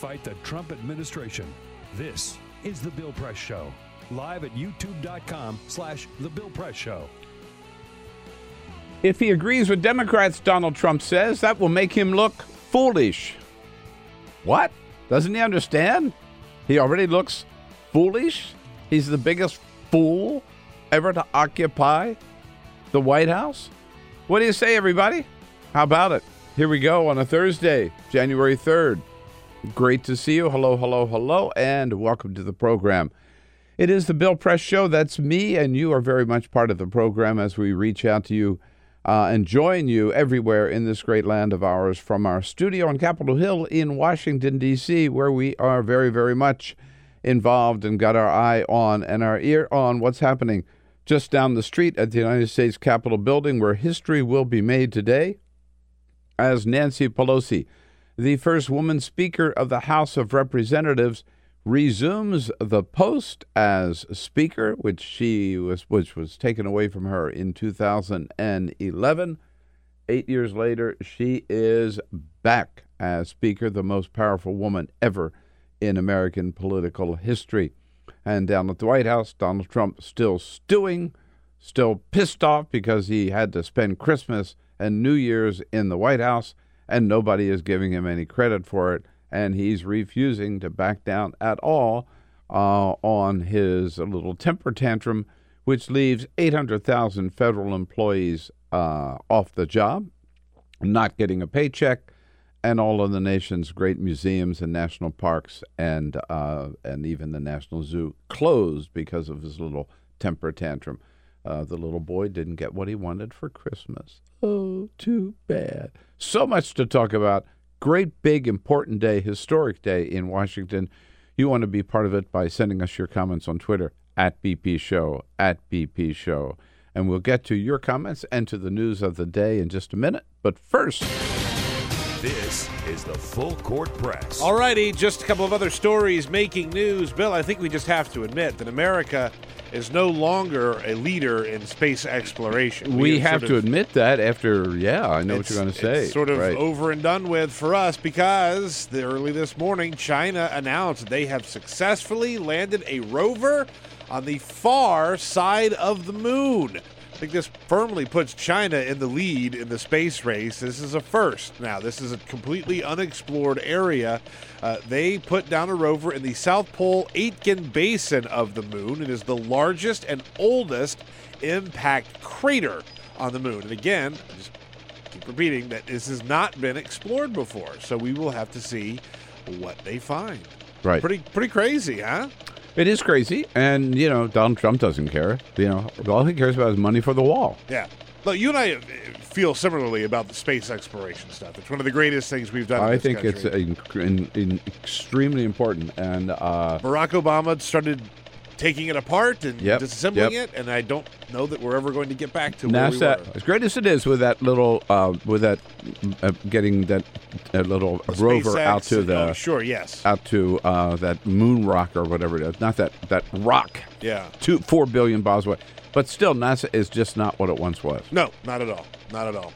fight the Trump administration. This is The Bill Press Show, live at youtube.com slash The Bill Press Show. If he agrees with Democrats, Donald Trump says, that will make him look foolish. What? Doesn't he understand? He already looks foolish? He's the biggest fool ever to occupy the White House? What do you say, everybody? How about it? Here we go on a Thursday, January 3rd. Great to see you. Hello, hello, hello, and welcome to the program. It is the Bill Press Show. That's me, and you are very much part of the program as we reach out to you uh, and join you everywhere in this great land of ours from our studio on Capitol Hill in Washington, D.C., where we are very, very much involved and got our eye on and our ear on what's happening just down the street at the United States Capitol building, where history will be made today as Nancy Pelosi, the first woman Speaker of the House of Representatives, resumes the post as Speaker, which she was which was taken away from her in 2011. Eight years later, she is back as Speaker, the most powerful woman ever in American political history. And down at the White House, Donald Trump still stewing, still pissed off because he had to spend Christmas and New Year's in the White House, and nobody is giving him any credit for it. And he's refusing to back down at all uh, on his little temper tantrum, which leaves 800,000 federal employees uh, off the job, not getting a paycheck, and all of the nation's great museums and national parks and uh, and even the National Zoo closed because of his little temper tantrum. Uh, the little boy didn't get what he wanted for Christmas. Oh, too bad. So much to talk about. Great, big, important day, historic day in Washington. You want to be part of it by sending us your comments on Twitter at BP Show, at BP Show. And we'll get to your comments and to the news of the day in just a minute. But first, This is the Full Court Press. All righty, just a couple of other stories making news. Bill, I think we just have to admit that America is no longer a leader in space exploration. we have to of- admit that after, yeah, I know what you're going to say. It's sort of right. over and done with for us because the, early this morning, China announced they have successfully landed a rover on the far side of the moon. I think this firmly puts China in the lead in the space race. This is a first. Now, this is a completely unexplored area. Uh, they put down a rover in the South Pole Aitken Basin of the moon. It is the largest and oldest impact crater on the moon. And again, I just keep repeating that this has not been explored before. So we will have to see what they find. Right. Pretty pretty crazy, huh? It is crazy, and you know Donald Trump doesn't care. You know, all he cares about is money for the wall. Yeah. Look, you and I uh, feel similarly about the space exploration stuff. It's one of the greatest things we've done. in I think it's in, in, in extremely important, and uh, Barack Obama started taking it apart and Yep, disassembling yep. it, and I don't know that we're ever going to get back to where we NASA, were. as great as it is with that little, uh, with that, uh, getting that uh, little rover out to the, oh, sure, yes, out to uh, that moon rock or whatever it is. Not that that rock, yeah. two four billion miles away. But still, NASA is just not what it once was. No, not at all. Not at all.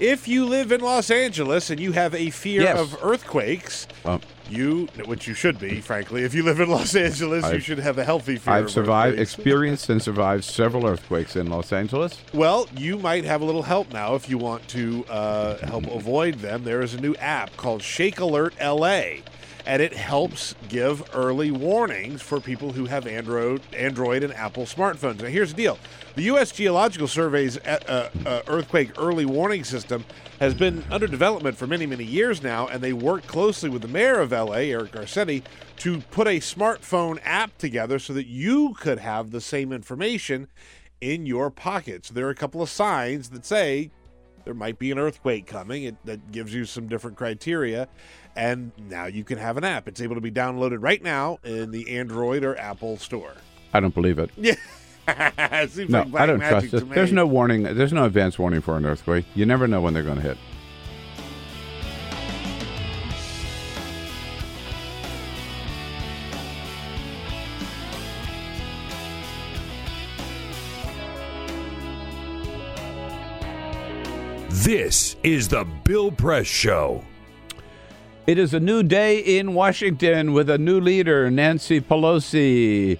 If you live in Los Angeles and you have a fear Yes. of earthquakes, Um, you, which you should be, frankly, if you live in Los Angeles, you I've- should have a healthy fear. I've survived, experienced, and survived several earthquakes in Los Angeles. Well, you might have a little help now if you want to uh, help avoid them. There is a new app called Shake Alert LA, and it helps give early warnings for people who have Android, Android and Apple smartphones. Now, here's the deal: the U.S. Geological Survey's uh, uh, earthquake early warning system has been under development for many, many years now, and they worked closely with the mayor of LA, Eric Garcetti, to put a smartphone app together so that you could have the same information in your pocket. So there are a couple of signs that say there might be an earthquake coming. It, that gives you some different criteria. And now you can have an app. It's able to be downloaded right now in the Android or Apple store. I don't believe it. Yeah. it seems No, like I don't trust it. There's no warning. There's no advance warning for an earthquake. You never know when they're going to hit. This is the Bill Press Show. It is a new day in Washington with a new leader, Nancy Pelosi,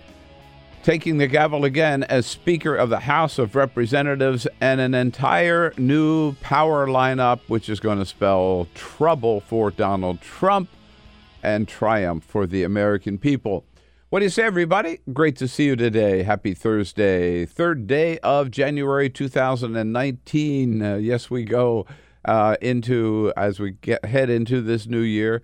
taking the gavel again as Speaker of the House of Representatives and an entire new power lineup, which is going to spell trouble for Donald Trump and triumph for the American people. What do you say, everybody? Great to see you today. Happy Thursday, third day of January 2019. Uh, yes, we go uh, into as we get head into this new year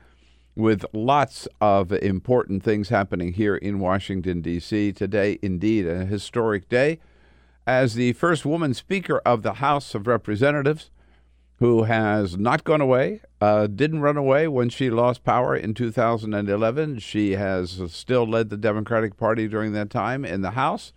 with lots of important things happening here in Washington D.C. Today, indeed, a historic day as the first woman Speaker of the House of Representatives who has not gone away, uh, didn't run away when she lost power in 2011. She has still led the Democratic Party during that time in the House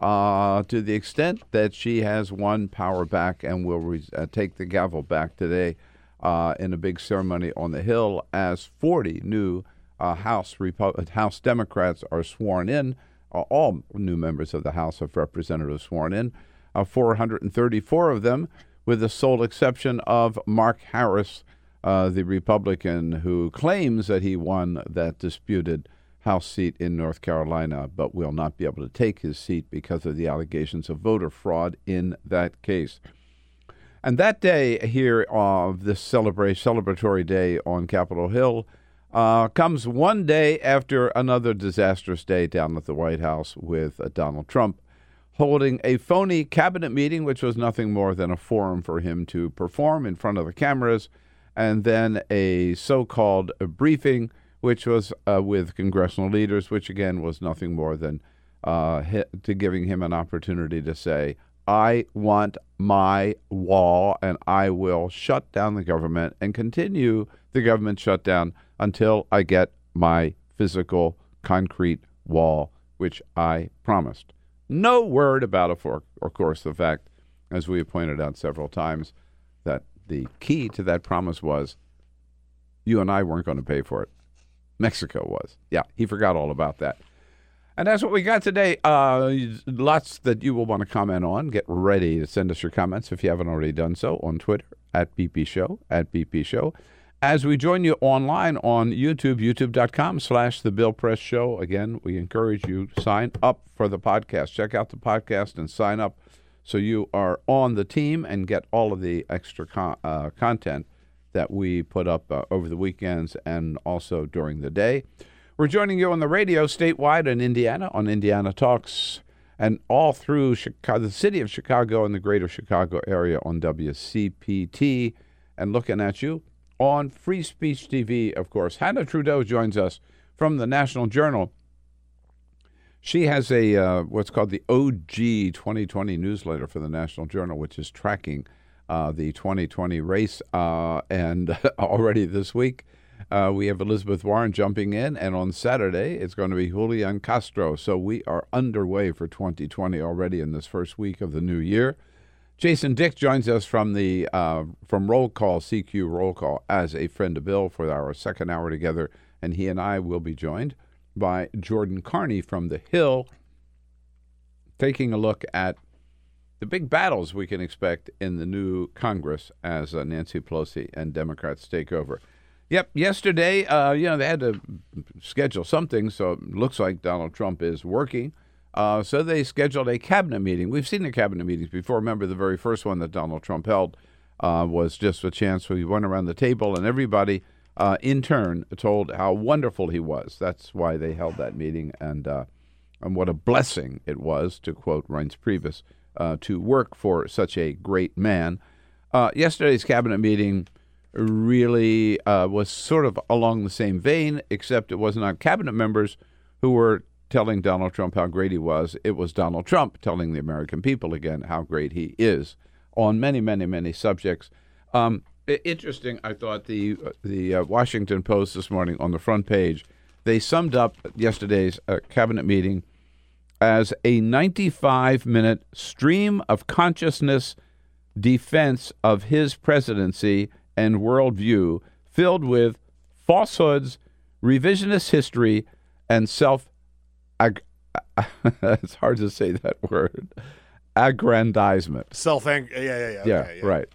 uh, to the extent that she has won power back and will re- uh, take the gavel back today uh, in a big ceremony on the Hill as 40 new uh, House, Repu- House Democrats are sworn in, uh, all new members of the House of Representatives sworn in, uh, 434 of them with the sole exception of Mark Harris, uh, the Republican who claims that he won that disputed House seat in North Carolina, but will not be able to take his seat because of the allegations of voter fraud in that case. And that day here of this celebratory day on Capitol Hill uh, comes one day after another disastrous day down at the White House with uh, Donald Trump holding a phony cabinet meeting, which was nothing more than a forum for him to perform in front of the cameras, and then a so-called briefing, which was uh, with congressional leaders, which again was nothing more than uh, to giving him an opportunity to say, I want my wall and I will shut down the government and continue the government shutdown until I get my physical concrete wall, which I promised. No word about it, for, of course, the fact, as we have pointed out several times, that the key to that promise was you and I weren't going to pay for it. Mexico was. Yeah, he forgot all about that. And that's what we got today. Uh, lots that you will want to comment on. Get ready to send us your comments if you haven't already done so on Twitter at BP Show, at BP Show. As we join you online on YouTube, youtube.com slash The Bill Press Show. Again, we encourage you to sign up for the podcast. Check out the podcast and sign up so you are on the team and get all of the extra con- uh, content that we put up uh, over the weekends and also during the day. We're joining you on the radio statewide in Indiana on Indiana Talks and all through Chicago, the city of Chicago and the greater Chicago area on WCPT and looking at you on Free Speech TV, of course. Hanna Trudo joins us from the National Journal. She has a uh, what's called the OG 2020 newsletter for the National Journal, which is tracking uh, the 2020 race. Uh, and already this week, Uh, we have Elizabeth Warren jumping in, and on Saturday it's going to be Julian Castro. So we are underway for 2020 already in this first week of the new year. Jason Dick joins us from the uh, from Roll Call CQ Roll Call as a friend of Bill for our second hour together, and he and I will be joined by Jordain Carney from the Hill, taking a look at the big battles we can expect in the new Congress as uh, Nancy Pelosi and Democrats take over. Yep, yesterday, uh, you know, they had to schedule something, so it looks like Donald Trump is working. Uh, so they scheduled a cabinet meeting. We've seen the cabinet meetings before. Remember, the very first one that Donald Trump held uh, was just a chance where he went around the table and everybody uh, in turn told how wonderful he was. That's why they held that meeting, and uh, and what a blessing it was, to quote Reince Priebus, uh, to work for such a great man. Uh, yesterday's cabinet meeting really was sort of along the same vein, except it was not on cabinet members who were telling Donald Trump how great he was. It was Donald Trump telling the American people again how great he is on many, many, many subjects. Um, interesting, I thought the the uh, Washington Post this morning on the front page they summed up yesterday's uh, cabinet meeting as a 95 minute stream of consciousness defense of his presidency and worldview filled with falsehoods, revisionist history, and self. Ag- it's hard to say that word. Aggrandizement. Self, yeah, yeah, yeah, Yeah, okay, yeah. right.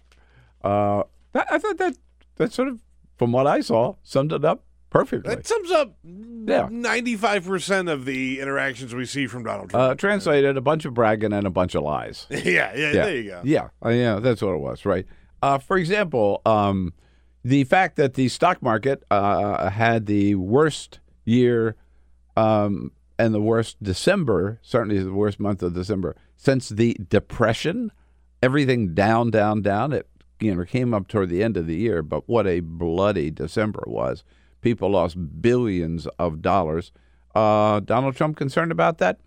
Uh, that, I thought that that sort of, from what I saw, summed it up perfectly. That sums up Yeah. ninety-five percent of the interactions we see from Donald Trump. Uh, translated, a bunch of bragging and a bunch of lies. yeah, yeah, yeah. there you go. Yeah, uh, yeah, that's what it was, right? Uh, for example, um, the fact that the stock market uh, had the worst year um, and the worst December, certainly the worst month of December since the Depression. Everything down, down, down. It you know came up toward the end of the year, but what a bloody December was. People lost billions of dollars. Uh, Donald Trump concerned about that?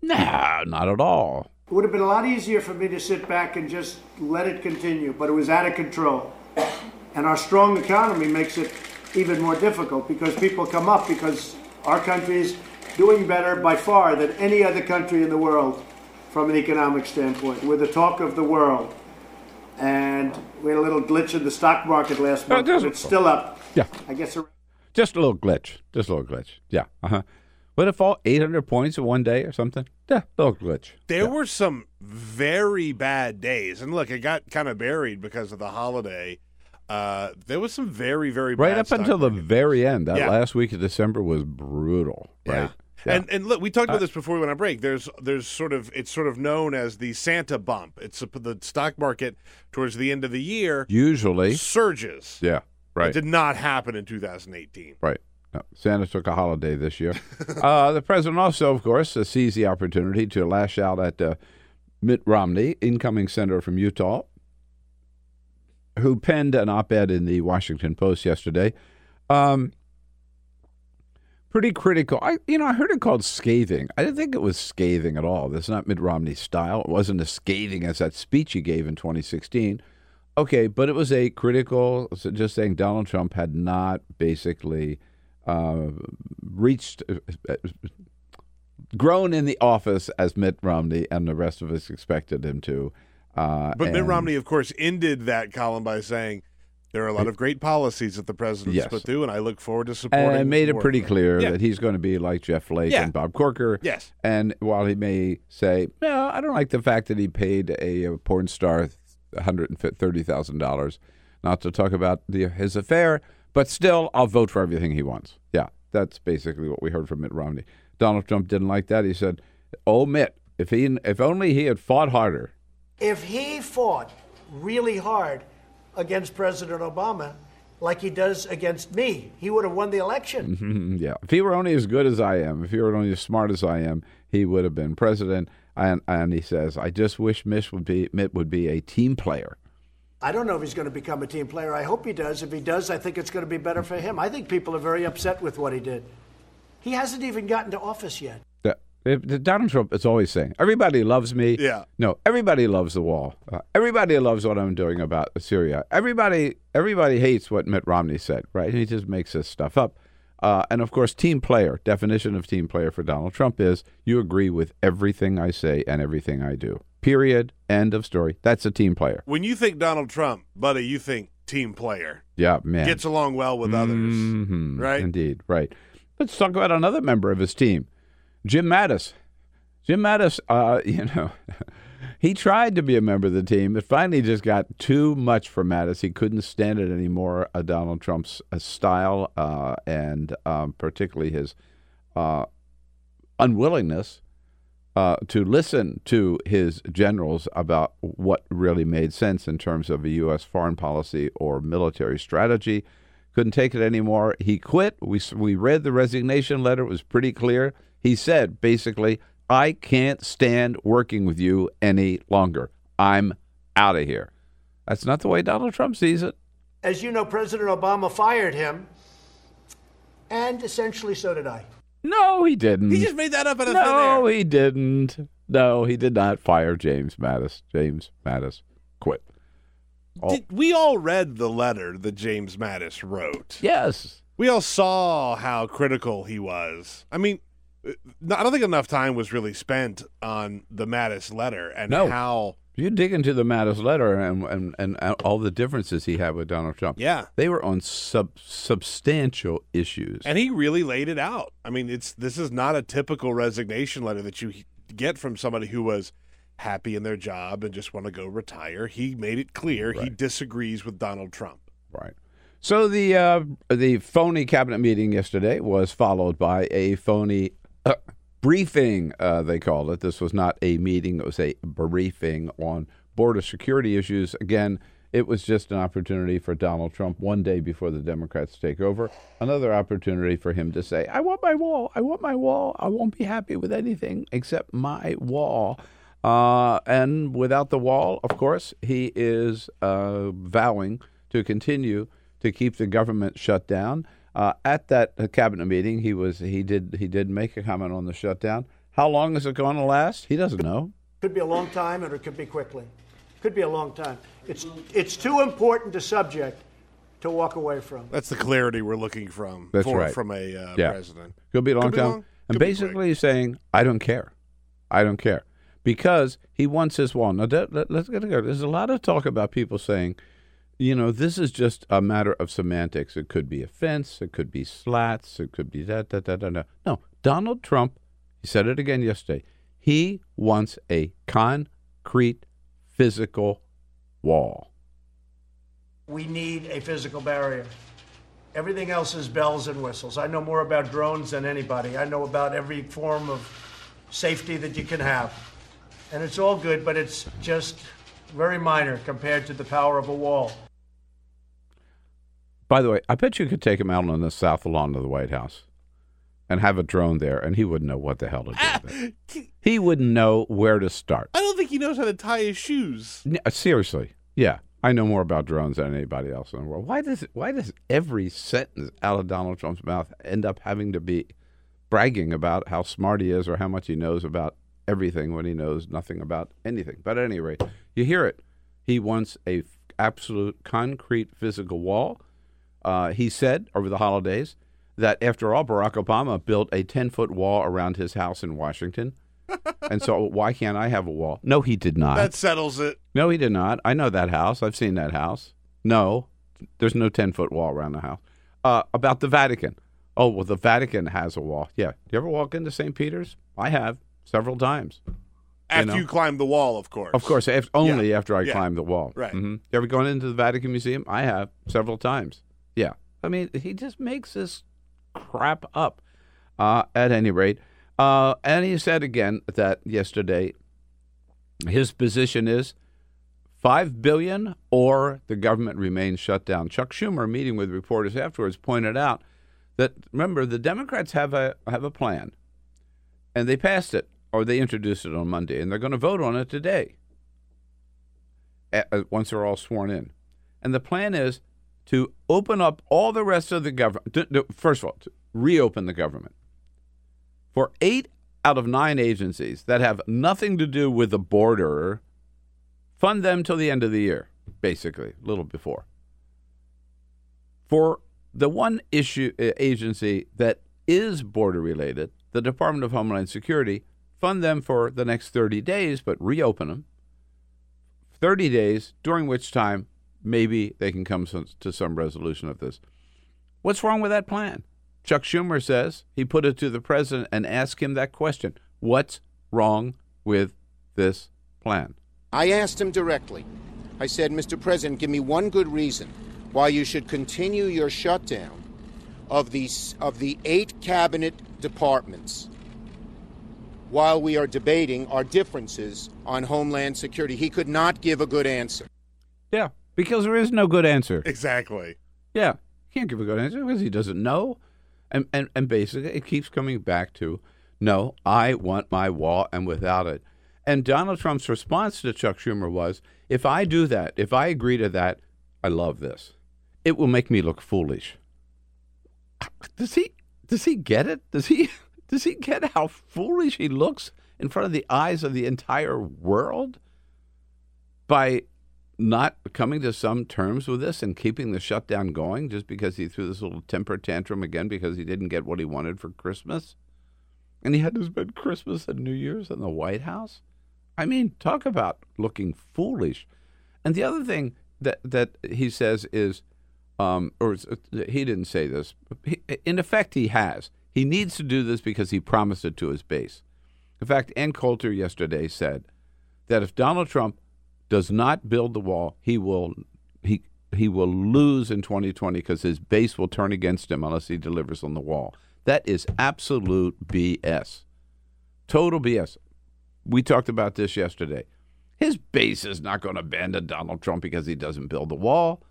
Nah, not at all. It would have been a lot easier for me to sit back and just let it continue, but it was out of control. And our strong economy makes it even more difficult because people come up because our country is doing better by far than any other country in the world from an economic standpoint. We're the talk of the world. And we had a little glitch in the stock market last month, just- but it's still up. Yeah. I guess around Just a little glitch. Just a little glitch. Yeah. Uh huh. Would it fall 800 points in one day or something? Yeah, little glitch. There were some very bad days, and look, it got kind of buried because of the holiday. Uh, there was some very, very Right bad up stock until the market. very end. That Yeah. last week of December was brutal. Right. Yeah. And and look, we talked about this before we went on break. There's there's sort of it's sort of known as the Santa bump. It's a, the stock market towards the end of the year Usually. surges. Yeah. Right. It did not happen in 2018. Right. No, Santa took a holiday this year. uh, the president also, of course, uh, seized the opportunity to lash out at uh, Mitt Romney, incoming senator from Utah, who penned an op ed in the Washington Post yesterday. Um, pretty critical. I, you know, I heard it called scathing. I didn't think it was scathing at all. That's not Mitt Romney's style. It wasn't as scathing as that speech he gave in 2016. Okay, but it was a critical, just saying Donald Trump had not basically uh, reached, uh, grown in the office as Mitt Romney and the rest of us expected him to. Uh, But Mitt Romney, of course, ended that column by saying there are a lot of great policies that the president's Yes. put through, and I look forward to supporting. and I made it pretty clear Yeah. that he's going to be like Jeff Flake Yeah. and Bob Corker. Yes. And while he may say, no, I don't like the fact that he paid a, a porn star $130,000 not to talk about the, his affair, but still, I'll vote for everything he wants. Yeah, that's basically what we heard from Mitt Romney. Donald Trump didn't like that. He said, oh, Mitt, if, he, if only he had fought harder. If he fought really hard against President Obama, like he does against me, he would have won the election. Yeah, if he were only as good as I am, if he were only as smart as I am, he would have been president. And and he says, I just wish Mitt would be Mitt would be a team player. I don't know if he's going to become a team player. I hope he does. If he does, I think it's going to be better for him. I think people are very upset with what he did. He hasn't even gotten to office yet. That, If- the- Donald Trump is always saying, "Everybody loves me." Yeah. No, everybody loves the wall. Uh, everybody loves what I'm doing about Syria. Everybody, everybody hates what Mitt Romney said. Right? He just makes this stuff up. Uh, and of course, team player. Definition of team player for Donald Trump is you agree with everything I say and everything I do. Period. End of story. That's a team player. When you think Donald Trump, buddy, you think team player. Yeah, man. Gets along well with others. Mhm. right? Indeed, right. Let's talk about another member of his team, Jim Mattis. Jim Mattis, uh, you know, he tried to be a member of the team. It finally just got too much for Mattis. He couldn't stand it anymore. Uh, Donald Trump's uh, style uh, and um, particularly his uh, unwillingness uh, to listen to his generals about what really made sense in terms of a U.S. foreign policy or military strategy. Couldn't take it anymore. He quit. We, we read the resignation letter. It was pretty clear. He said, basically, I can't stand working with you any longer. I'm out of here. That's not the way Donald Trump sees it. As you know, President Obama fired him, and essentially so did I. No, he didn't. He just made that up out of thin no, air. he didn't. No, he did not fire James Mattis. James Mattis quit. Oh. Did, we all read the letter that James Mattis wrote. Yes. We all saw how critical he was. I mean, I don't think enough time was really spent on the Mattis letter and No. how. You dig into the Mattis letter and, and, and all the differences he had with Donald Trump. Yeah. They were on sub, substantial issues. And he really laid it out. I mean, it's this is not a typical resignation letter that you get from somebody who was happy in their job and just want to go retire. He made it clear he disagrees with Donald Trump. Right. So the uh, the phony cabinet meeting yesterday was followed by a phony uh, briefing. Uh, they called it. This was not a meeting; it was a briefing on border security issues. Again, it was just an opportunity for Donald Trump one day before the Democrats take over. Another opportunity for him to say, "I want my wall. I want my wall. I won't be happy with anything except my wall." Uh, and without the wall, of course, he is uh, vowing to continue to keep the government shut down. Uh, at that uh, cabinet meeting, he was he did he did make a comment on the shutdown. How long is it going to last? He doesn't know. Could be a long time, or it could be quickly. Could be a long time. It's it's too important a subject to walk away from. That's the clarity we're looking from That's for, right. from a uh, Yeah. president. Could be a long be time. long, and basically he's saying, I don't care. I don't care. Because he wants his wall. Now, that, let, us get together. There's a lot of talk about people saying, you know, this is just a matter of semantics. It could be a fence. It could be slats. It could be that, that, that, that. No, Donald Trump, he said it again yesterday. He wants a concrete, physical wall. We need a physical barrier. Everything else is bells and whistles. I know more about drones than anybody. I know about every form of safety that you can have. And it's all good, but it's just very minor compared to the power of a wall. By the way, I bet you could take him out on the south lawn of the White House and have a drone there, and he wouldn't know what the hell to do. with. He wouldn't know where to start. I don't think he knows how to tie his shoes. N- uh, Seriously, yeah, I know more about drones than anybody else in the world. Why does why does every sentence out of Donald Trump's mouth end up having to be bragging about how smart he is or how much he knows about everything when he knows nothing about anything? But at any rate, you hear it. He wants a f- absolute concrete physical wall. Uh, he said over the holidays that after all, Barack Obama built a 10 foot wall around his house in Washington. and so, why can't I have a wall? No, he did not. That settles it. No, he did not. I know that house. I've seen that house. No, there's no 10 foot wall around the house. Uh, about the Vatican. Oh, well, the Vatican has a wall. Yeah. You ever walk into St. Peter's? I have several times. After know. you climb the wall, of course. Of course, if, only after I Yeah. climb the wall. Right. hmm You ever gone into the Vatican Museum? I have several times. Yeah. I mean, he just makes this crap up. Uh, at any rate, uh, and he said again that yesterday his position is five billion or the government remains shut down. Chuck Schumer, meeting with reporters afterwards, pointed out that remember the Democrats have a have a plan, and they passed it or they introduced it on Monday, and they're going to vote on it today. uh, Once they're all sworn in, and the plan is to open up all the rest of the government. First of all, to reopen the government for eight out of nine agencies that have nothing to do with the border, fund them till the end of the year, basically, a little before. For the one issue uh, agency that is border related, the Department of Homeland Security, fund them for the next 30 days, but reopen them. 30 days, during which time maybe they can come to some resolution of this. What's wrong with that plan? Chuck Schumer says he put it to the president and asked him that question What's wrong with this plan? I asked him directly. I said, Mr. President, give me one good reason why you should continue your shutdown of the, of the eight cabinet departments while we are debating our differences on Homeland Security. He could not give a good answer. Yeah, because there is no good answer. Exactly. Yeah, he can't give a good answer because he doesn't know. And, and, and basically, it keeps coming back to no, I want my wall, and without it. And Donald Trump's response to Chuck Schumer was if I do that, if I agree to that, I love this. It will make me look foolish. Does he does he get it? Does he does he get how foolish he looks in front of the eyes of the entire world by not coming to some terms with this and keeping the shutdown going just because he threw this little temper tantrum again because he didn't get what he wanted for Christmas? And he had to spend Christmas and New Year's in the White House? I mean, talk about looking foolish. And the other thing that, that he says is, um, or he didn't say this, in effect, he has. He needs to do this because he promised it to his base. In fact, Ann Coulter yesterday said that if Donald Trump does not build the wall, he will he he will lose in 2020 because his base will turn against him unless he delivers on the wall. That is absolute BS. Total BS. We talked about this yesterday. His base is not going to abandon Donald Trump because he doesn't build the wall.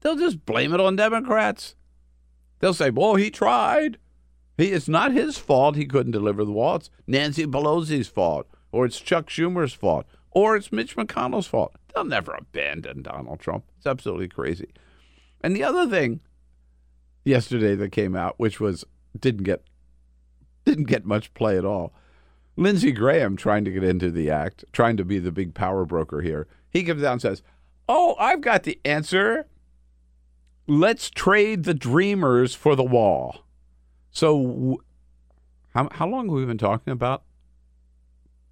They'll just blame it on Democrats. They'll say, well, he tried. He, it's not his fault he couldn't deliver the wall. It's Nancy Pelosi's fault, or it's Chuck Schumer's fault, or it's Mitch McConnell's fault. They'll never abandon Donald Trump. It's absolutely crazy. And the other thing yesterday that came out, which was didn't get didn't get much play at all. Lindsey Graham trying to get into the act, trying to be the big power broker here. He comes down and says, "Oh, I've got the answer. Let's trade the dreamers for the wall." So, how how long have we been talking about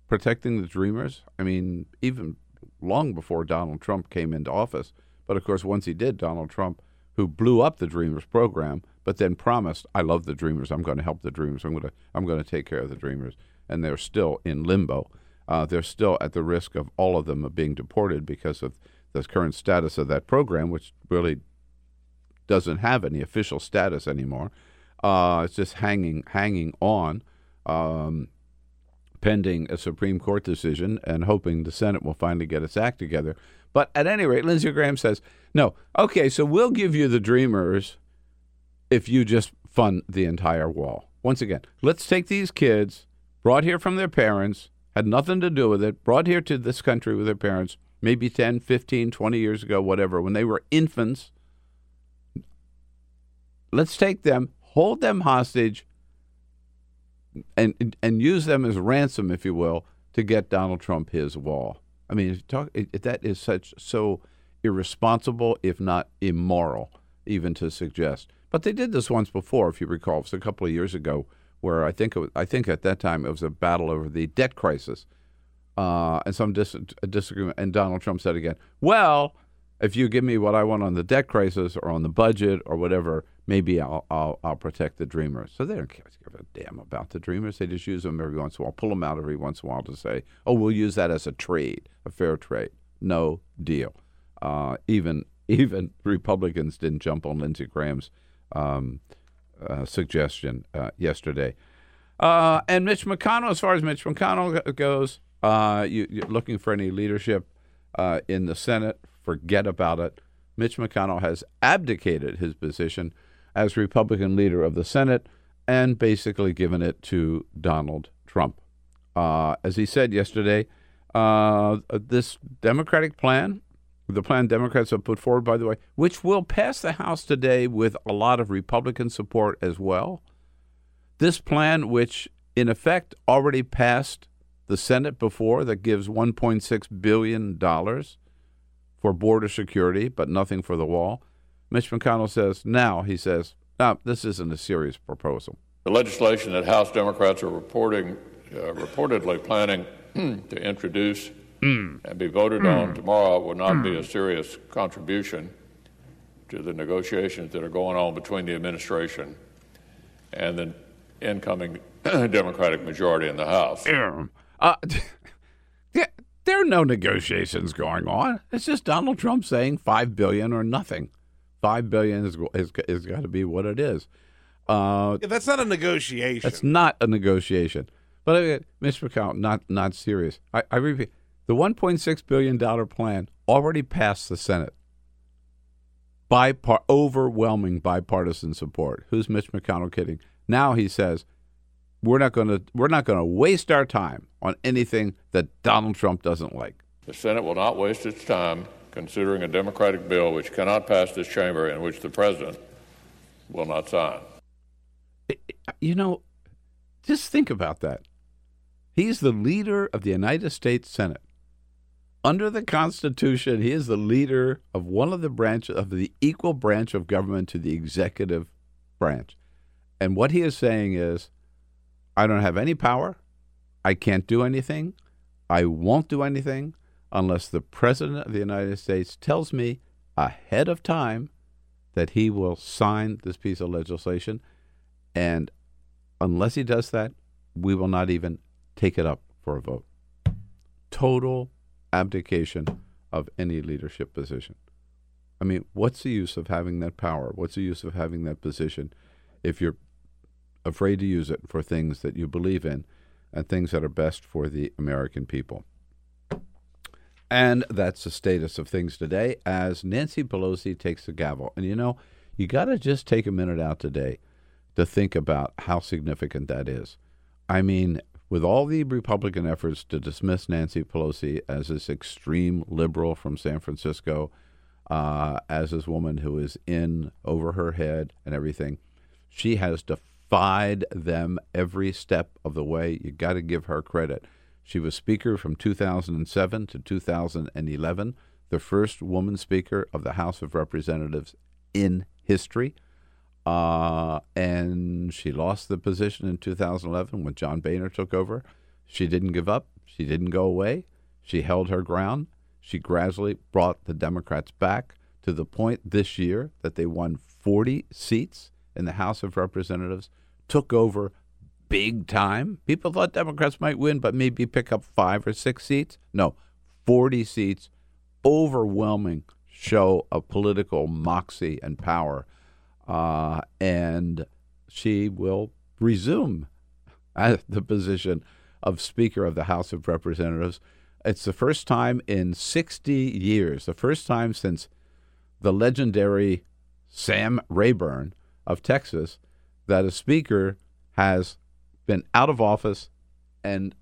protecting the dreamers. I mean, even long before Donald Trump came into office. But of course, once he did, Donald Trump, who blew up the Dreamers program, but then promised, "I love the Dreamers. I'm going to help the Dreamers. I'm going to I'm going to take care of the Dreamers." And they're still in limbo. Uh, they're still at the risk of all of them being deported because of the current status of that program, which really doesn't have any official status anymore. Uh, it's just hanging hanging on. Um, pending a Supreme Court decision and hoping the Senate will finally get its act together. But at any rate, Lindsey Graham says, no, okay, so we'll give you the Dreamers if you just fund the entire wall. Once again, let's take these kids brought here from their parents, had nothing to do with it, brought here to this country with their parents, maybe 10, 15, 20 years ago, whatever, when they were infants. Let's take them, hold them hostage, and and use them as ransom, if you will, to get Donald Trump his wall. I mean, talk, it, that is such so irresponsible, if not immoral, even to suggest. But they did this once before, if you recall. It was a couple of years ago, where I think was, I think at that time it was a battle over the debt crisis, uh, and some dis- disagreement. And Donald Trump said again, "Well, if you give me what I want on the debt crisis or on the budget or whatever, maybe I'll I'll, I'll protect the dreamers. So they don't give a damn about the dreamers. They just use them every once in a while, pull them out every once in a while to say, oh, we'll use that as a trade, a fair trade. No deal. Uh, even even Republicans didn't jump on Lindsey Graham's um, uh, suggestion uh, yesterday. Uh, and Mitch McConnell, as far as Mitch McConnell goes, uh, you, are looking for any leadership uh, in the Senate, forget about it. Mitch McConnell has abdicated his position as Republican leader of the Senate and basically given it to Donald Trump. Uh, as he said yesterday, uh, this Democratic plan, the plan Democrats have put forward, by the way, which will pass the House today with a lot of Republican support as well. This plan, which in effect, already passed the Senate before that gives $1.6 billion for border security, but nothing for the wall. Mitch McConnell says, now, he says, no, this isn't a serious proposal. The legislation that House Democrats are reporting, uh, reportedly planning to introduce and be voted on tomorrow will not be a serious contribution to the negotiations that are going on between the administration and the incoming Democratic majority in the House. Uh, there, there are no negotiations going on. It's just Donald Trump saying five billion or nothing. Five billion is is, is got to be what it is. Uh, Yeah, that's not a negotiation. It's not a negotiation. But I mean, Mr. McConnell, not not serious. I, I repeat, the 1.6 billion dollar plan already passed the Senate. Bipar- overwhelming bipartisan support. Who's Mitch McConnell kidding? Now he says we're not going to we're not going to waste our time on anything that Donald Trump doesn't like. The Senate will not waste its time considering a Democratic bill which cannot pass this chamber and which the President will not sign. You know, just think about that. He's the leader of the United States Senate. Under the Constitution, he is the leader of one of the branches of the equal branch of government to the executive branch. And what he is saying is, I don't have any power. I can't do anything. I won't do anything unless the President of the United States tells me ahead of time that he will sign this piece of legislation. And unless he does that, we will not even take it up for a vote. Total abdication of any leadership position. I mean, what's the use of having that power? What's the use of having that position if you're afraid to use it for things that you believe in and things that are best for the American people? And that's the status of things today as Nancy Pelosi takes the gavel. And you know, you got to just take a minute out today to think about how significant that is. I mean, with all the Republican efforts to dismiss Nancy Pelosi as this extreme liberal from San Francisco, uh, as this woman who is in over her head and everything, she has defied them every step of the way. You got to give her credit. She was Speaker from 2007 to 2011, the first woman Speaker of the House of Representatives in history. Uh, and she lost the position in 2011 when John Boehner took over. She didn't give up. She didn't go away. She held her ground. She gradually brought the Democrats back to the point this year that they won 40 seats in the House of Representatives, took over big time. People thought Democrats might win, but maybe pick up five or six seats. No, 40 seats, overwhelming show of political moxie and power. Uh, and she will resume the position of Speaker of the House of Representatives. It's the first time in 60 years, the first time since the legendary Sam Rayburn of Texas, that a Speaker has been out of office and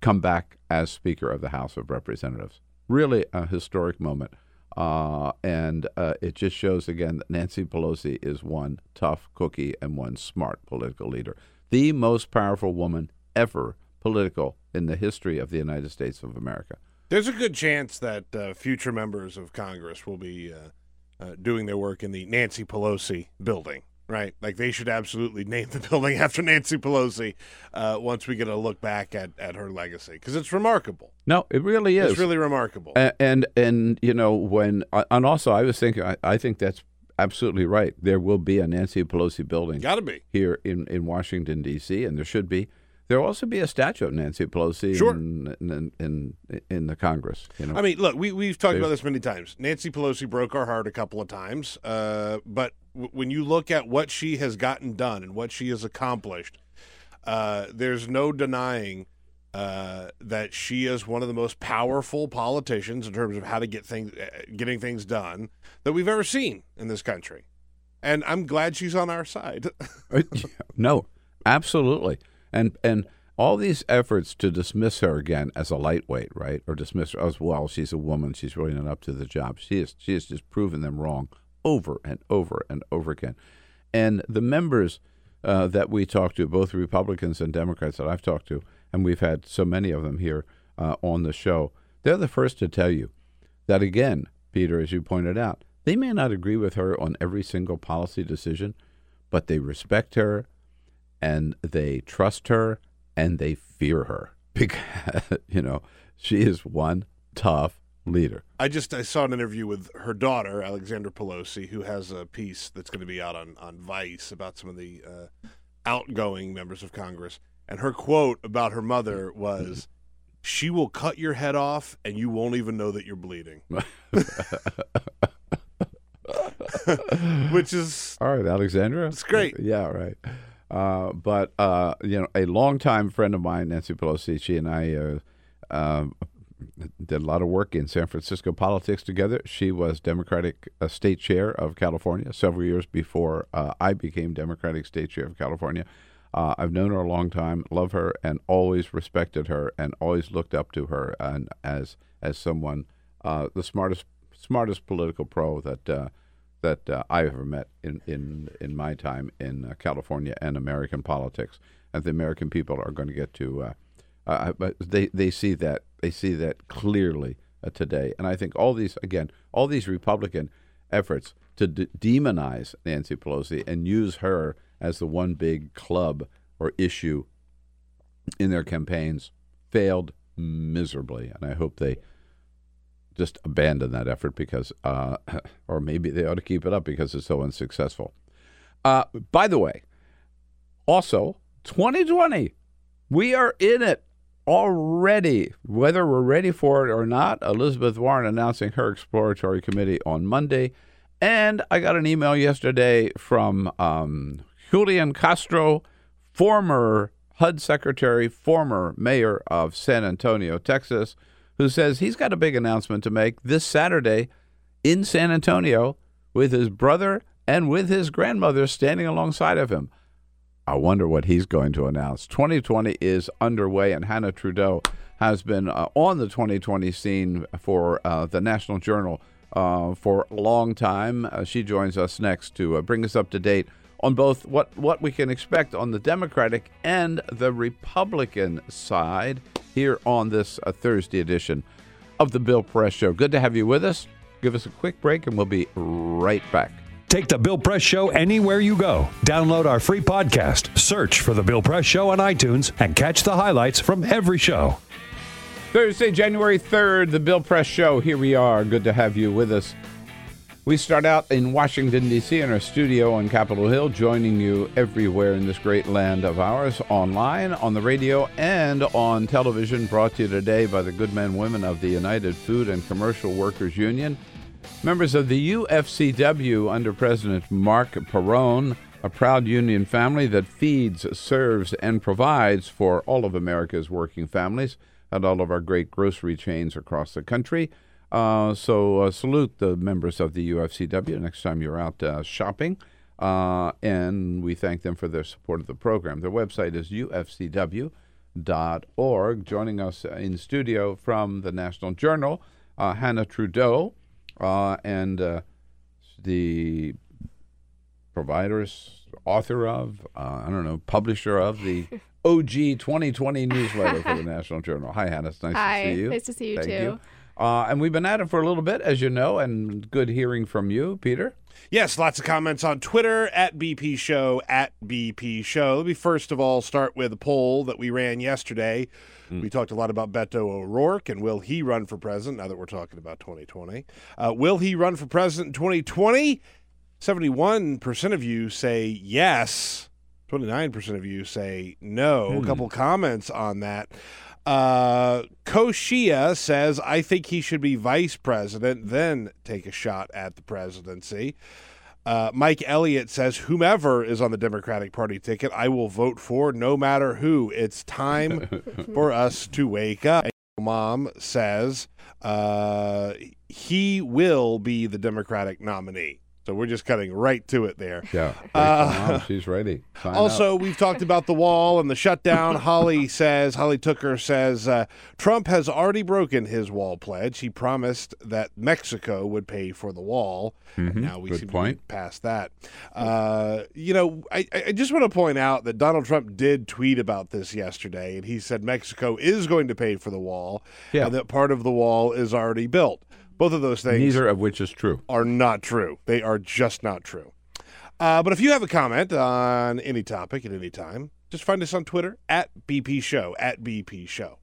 come back as Speaker of the House of Representatives. Really a historic moment. Uh, and uh, it just shows again that Nancy Pelosi is one tough cookie and one smart political leader. The most powerful woman ever political in the history of the United States of America. There's a good chance that uh, future members of Congress will be uh, uh, doing their work in the Nancy Pelosi building, right? Like they should absolutely name the building after Nancy Pelosi uh, once we get a look back at, at her legacy because it's remarkable. No, it really is. It's really remarkable. And and, and you know when and also I was thinking I, I think that's absolutely right. There will be a Nancy Pelosi building Got to be. here in, in Washington D.C. and there should be. There will also be a statue of Nancy Pelosi Sure. in, in, in in the Congress. You know, I mean, look, we, we've talked about this many times. Nancy Pelosi broke our heart a couple of times, uh, but w- when you look at what she has gotten done and what she has accomplished, uh, there's no denying uh, that she is one of the most powerful politicians in terms of how to get things, uh, getting things done that we've ever seen in this country. And I'm glad she's on our side. no, absolutely. And and all these efforts to dismiss her again as a lightweight, right, or dismiss her as well, she's a woman, she's really not up to the job. She is she has just proven them wrong over and over and over again. And the members uh, that we talk to, both Republicans and Democrats that I've talked to, and we've had so many of them here uh, on the show, they're the first to tell you that, again, Peter, as you pointed out, they may not agree with her on every single policy decision, but they respect her and they trust her and they fear her because, you know, she is one tough leader. I just I saw an interview with her daughter, Alexandra Pelosi, who has a piece that's going to be out on, on Vice about some of the uh, outgoing members of Congress. And her quote about her mother was, She will cut your head off and you won't even know that you're bleeding. Which is All right, Alexandra. It's great. Yeah, right. Uh, but uh, you know, a longtime friend of mine, Nancy Pelosi, she and I uh, um, did a lot of work in San Francisco politics together. She was Democratic uh, state chair of California several years before uh, I became Democratic state chair of California. I've known her a long time, love her, and always respected her, and always looked up to her, and as as someone the smartest smartest political pro that that uh, I've ever met in in in my time in uh, California and American politics. And the American people are going to get to, uh, uh, but they they see that they see that clearly uh, today. And I think all these again, all these Republican efforts to demonize Nancy Pelosi and use her as the one big club or issue in their campaigns failed miserably. And I hope they just abandon that effort because, uh, or maybe they ought to keep it up because it's so unsuccessful. Uh, by the way, also 2020, we are in it already. Whether we're ready for it or not, Elizabeth Warren announcing her exploratory committee on Monday. And I got an email yesterday from um, Julian Castro, former HUD secretary, former mayor of San Antonio, Texas, who says he's got a big announcement to make this Saturday in San Antonio with his brother and with his grandmother standing alongside of him. I wonder what he's going to announce. 2020 is underway, and Hanna Trudo has been uh, on the 2020 scene for uh, the National Journal uh, for a long time. Uh, she joins us next to uh, bring us up to date on both what, what we can expect on the Democratic and the Republican side here on this uh, Thursday edition of the Bill Press Show. Good to have you with us. Give us a quick break, and we'll be right back. Take the Bill Press Show anywhere you go. Download our free podcast, search for The Bill Press Show on iTunes, and catch the highlights from every show. Thursday, January 3rd, the Bill Press Show. Here we are. Good to have you with us. We start out in Washington, D.C., in our studio on Capitol Hill, joining you everywhere in this great land of ours, online, on the radio, and on television, brought to you today by the good men and women of the United Food and Commercial Workers Union. Members of the UFCW under President Marc Perrone, a proud union family that feeds, serves, and provides for all of America's working families and all of our great grocery chains across the country. Uh, so uh, salute the members of the UFCW next time you're out uh, shopping. Uh, and we thank them for their support of the program. Their website is ufcw.org. Joining us in studio from the National Journal, uh, Hanna Trudo, uh, and uh, the providers, author of, uh, I don't know, publisher of the OG 2020 newsletter for the National Journal. Hi, Hanna. It's nice Hi, to see you. nice to see you Thank too. You. Uh, and we've been at it for a little bit, as you know, and good hearing from you, Peter. Yes, lots of comments on Twitter at BP Show, at BP Show. Let me first of all start with a poll that we ran yesterday. We talked a lot about Beto O'Rourke and will he run for president now that we're talking about 2020. Uh, will he run for president in 2020? 71% of you say yes, 29% of you say no. A couple comments on that. Uh, Koshia says, I think he should be vice president, then take a shot at the presidency. Uh, Mike Elliott says, whomever is on the Democratic Party ticket, I will vote for no matter who. It's time for us to wake up. And Mom says, uh, he will be the Democratic nominee. So we're just cutting right to it there. Yeah. On, she's ready. Sign Also, up. we've talked about the wall and the shutdown. Holly says, Holly Tooker says, uh, Trump has already broken his wall pledge. He promised that Mexico would pay for the wall. Now we Good seem to point. be past that. Uh, you know, I, I just want to point out that Donald Trump did tweet about this yesterday, and he said Mexico is going to pay for the wall, Yeah. and that part of the wall is already built. Both of those things neither of which is true. are not true. They are just not true. Uh, but if you have a comment on any topic at any time, just find us on Twitter at BP Show, at BP Show.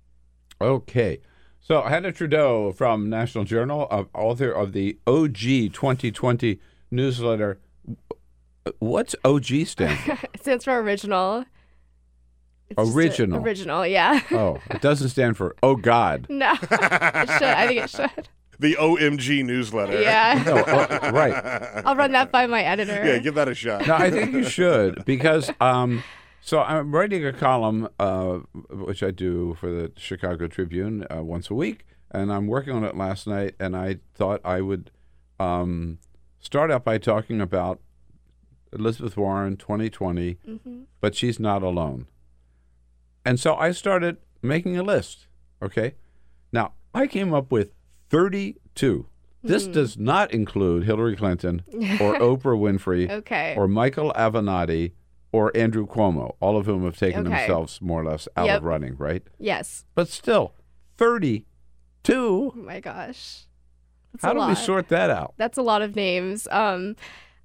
Okay. So Hanna Trudo from National Journal, uh, author of the OG 2020 newsletter. What's OG stand for? It stands for original. It's just a- Original. original, yeah. oh, it doesn't stand for Oh God. no, it should. I think it should. The OMG newsletter. Yeah. No, oh, right. I'll run that by my editor. Yeah, give that a shot. No, I think you should because um, so I'm writing a column uh, which I do for the Chicago Tribune uh, once a week, and I'm working on it last night, and I thought I would um, start out by talking about Elizabeth Warren 2020, but she's not alone, and so I started making a list. Okay, now I came up with 32. This does not include Hillary Clinton or Oprah Winfrey Okay. or Michael Avenatti or Andrew Cuomo, all of whom have taken Okay. themselves more or less out Yep. of running, right? yes. But still, 32. Oh my gosh. That's How do we sort that out? That's a lot of names. Um,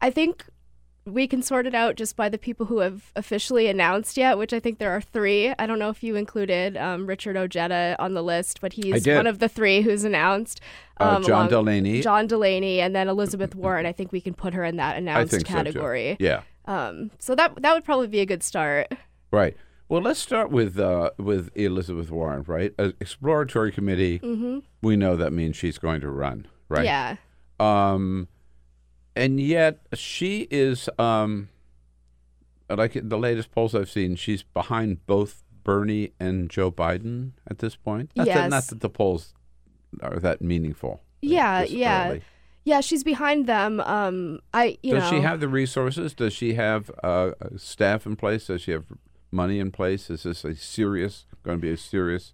I think we can sort it out just by the people who have officially announced yet, which I think there are three. I don't know if you included um, Richard Ojeda on the list, but he's one of the three who's announced. Uh, um, John Delaney. John Delaney, and then Elizabeth Warren. I think we can put her in that I announced think so, category. Yeah, Um, so that that would probably be a good start. right. Well, let's start with uh, with Elizabeth Warren, right? An exploratory committee. We know that means she's going to run, right? Yeah. Um, and yet she is um, like the latest polls I've seen. She's behind both Bernie and Joe Biden at this point. Not, that, not that the polls are that meaningful. Yeah, yeah. early. Yeah, she's behind them. Um, I you Does know she have the resources? Does she have uh, a staff in place? Does she have money in place? Is this a serious going to be a serious?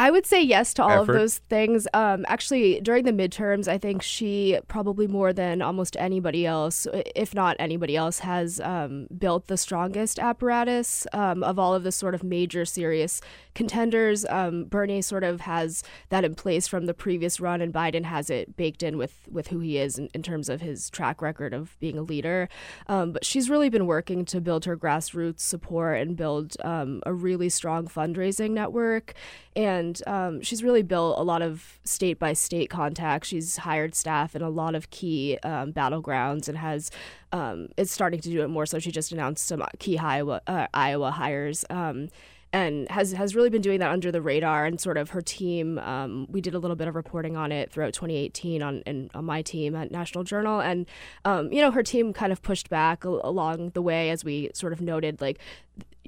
I would say yes to all effort? of those things. Um, actually, during the midterms, I think she probably more than almost anybody else, if not anybody else, has um, built the strongest apparatus um, of all of the sort of major serious contenders. Um, Bernie sort of has that in place from the previous run, and Biden has it baked in with with who he is in, in terms of his track record of being a leader. Um, but she's really been working to build her grassroots support and build um, a really strong fundraising network. And um, she's really built a lot of state by state contacts. She's hired staff in a lot of key um, battlegrounds and has um, is starting to do it more. So she just announced some key Iowa uh, Iowa hires. Um, and has has really been doing that under the radar and sort of her team. Um, we did a little bit of reporting on it throughout 2018 on and on my team at National Journal, and um, you know her team kind of pushed back along the way as we sort of noted like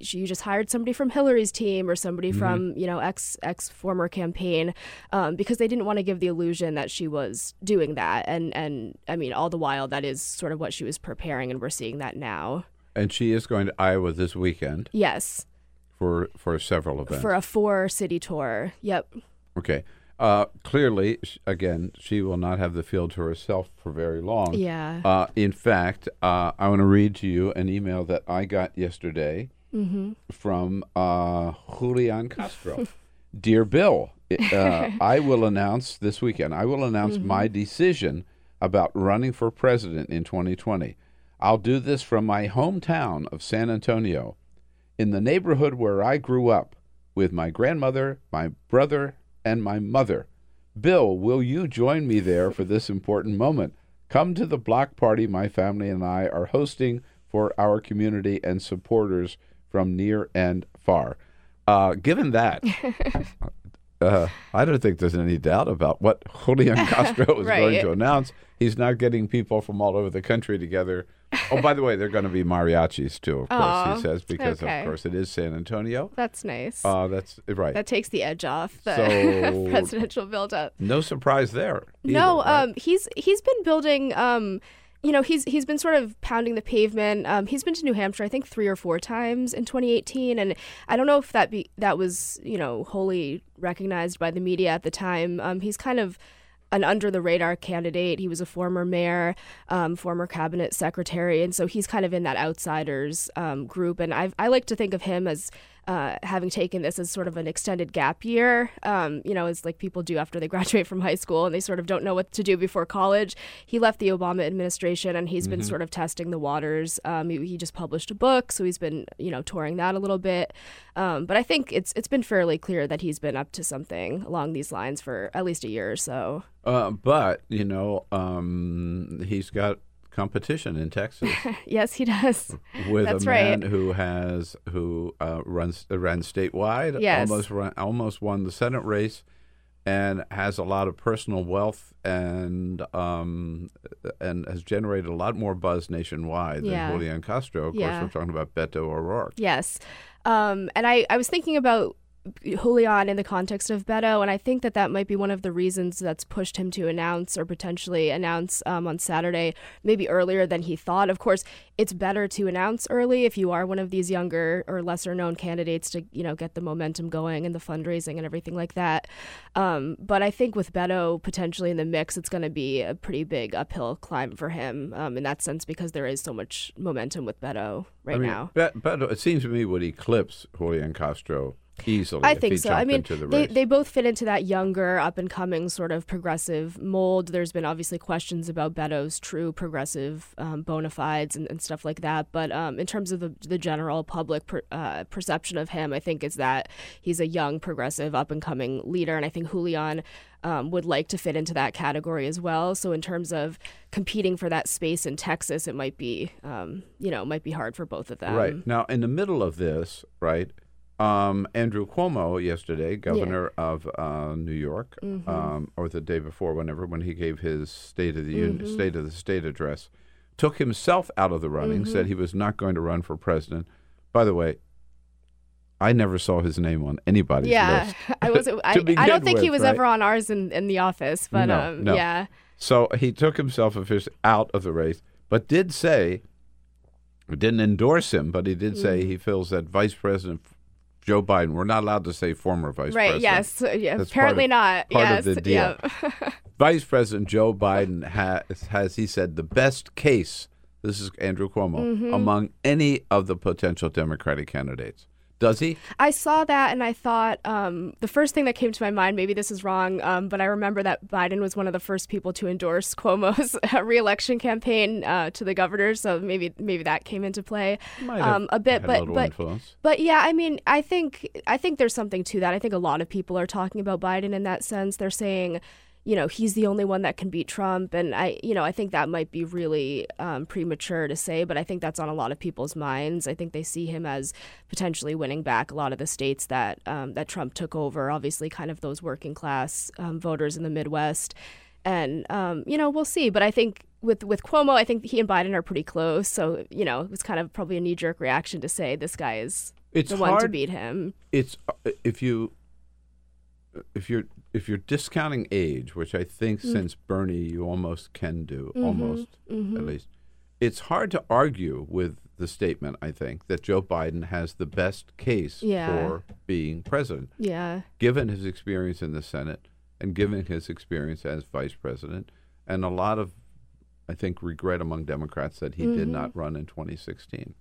you just hired somebody from Hillary's team or somebody from you know ex ex former campaign um, because they didn't want to give the illusion that she was doing that and and I mean all the while that is sort of what she was preparing and we're seeing that now. And she is going to Iowa this weekend Yes, for for several events. for a four city tour. Yep. okay. Uh, clearly, again, she will not have the field to herself for very long. Yeah. Uh, in fact, uh, I want to read to you an email that I got yesterday from uh, Julian Castro. Dear Bill, uh, I will announce this weekend, I will announce my decision about running for president in 2020. I'll do this from my hometown of San Antonio, in the neighborhood where I grew up, with my grandmother, my brother, and my mother. Bill, will you join me there for this important moment? Come to the block party my family and I are hosting for our community and supporters from near and far. Uh, given that, uh, I don't think there's any doubt about what Julian Castro is Right. going to announce. He's not getting people from all over the country together. Oh, by the way, they're going to be mariachis too, of course, Aw, he says, because okay. of course it is San Antonio. That's nice. Uh, that's right. that takes the edge off the So- presidential buildup. no surprise there. no, either, right? um, he's he's been building um, you know, he's he's been sort of pounding the pavement. Um, he's been to New Hampshire, I think, three or four times in 2018, and I don't know if that be that was you know wholly recognized by the media at the time. Um, he's kind of an under the radar candidate. He was a former mayor, um, former cabinet secretary, and so he's kind of in that outsiders um, group. And I I like to think of him as uh, having taken this as sort of an extended gap year, um, you know, as like people do after they graduate from high school and they sort of don't know what to do before college. He left the Obama administration and he's been sort of testing the waters. Um, he, he just published a book, so he's been you know touring that a little bit. Um, but I think it's it's been fairly clear that he's been up to something along these lines for at least a year or so. Uh, but you know, um, he's got competition in Texas yes, he does. with That's a man right. who has who uh, runs uh, ran statewide, Yes. almost run, almost won the Senate race, and has a lot of personal wealth and um, and has generated a lot more buzz nationwide Yeah. than Julian Castro. Of Yeah. course, we're talking about Beto O'Rourke. Yes. Um, and I, I was thinking about Julian in the context of Beto, and I think that that might be one of the reasons that's pushed him to announce or potentially announce um, on Saturday, maybe earlier than he thought. Of course, it's better to announce early if you are one of these younger or lesser known candidates to, you know, get the momentum going and the fundraising and everything like that. Um, but I think with Beto potentially in the mix, it's going to be a pretty big uphill climb for him um, in that sense because there is so much momentum with Beto right I mean, now. Bet- Beto, it seems to me would eclipse Julian Castro easily. I think so. I mean, the they, they both fit into that younger, up and coming sort of progressive mold. There's been obviously questions about Beto's true progressive um, bona fides and, and stuff like that. But um, in terms of the, the general public per, uh, perception of him, I think is that he's a young, progressive, up and coming leader. And I think Julian um, would like to fit into that category as well. So in terms of competing for that space in Texas, it might be, um, you know, might be hard for both of them. Right. Now, in the middle of this, right, um, Andrew Cuomo yesterday, governor of uh, New York, Mm-hmm. um, or the day before, whenever, when he gave his State of the Mm-hmm. State of the State address, took himself out of the running, Mm-hmm. said he was not going to run for president. By the way, I never saw his name on anybody's Yeah, list. I was. I, I don't think he was right? ever on ours in, in the office, but No, um, no. yeah, So he took himself officially out of the race, but did say, didn't endorse him, but he did say he feels that Vice President Joe Biden, we're not allowed to say former Vice right. President. Right, yes, yeah. That's part apparently of- not. part yes, of the deal. yeah. Vice President Joe Biden has, has, he said, the best case, this is Andrew Cuomo, Mm-hmm. among any of the potential Democratic candidates. Does he? I saw that and I thought um, the first thing that came to my mind, maybe this is wrong, um, but I remember that Biden was one of the first people to endorse Cuomo's reelection campaign uh, to the governor, so maybe maybe that came into play um, a bit. but a but influence. But yeah, I mean, I think I think there's something to that. I think a lot of people are talking about Biden in that sense. They're saying, you know, he's the only one that can beat Trump, and I, you know, I think that might be really um, premature to say, but I think that's on a lot of people's minds. I think they see him as potentially winning back a lot of the states that um, that Trump took over. Obviously, kind of those working class um, voters in the Midwest. And um, you know, we'll see. But I think with with Cuomo, I think he and Biden are pretty close. So you know, it was kind of probably a knee jerk reaction to say this guy is It's the one to beat him. it's uh, if you if you're if you're discounting age, which I think Mm. since Bernie you almost can do, Mm-hmm. almost at least, it's hard to argue with the statement. I think that Joe Biden has the best case Yeah. for being president, Yeah. given his experience in the Senate and given his experience as vice president, and a lot of, I think, regret among Democrats that he did Mm-hmm. not run in 2016.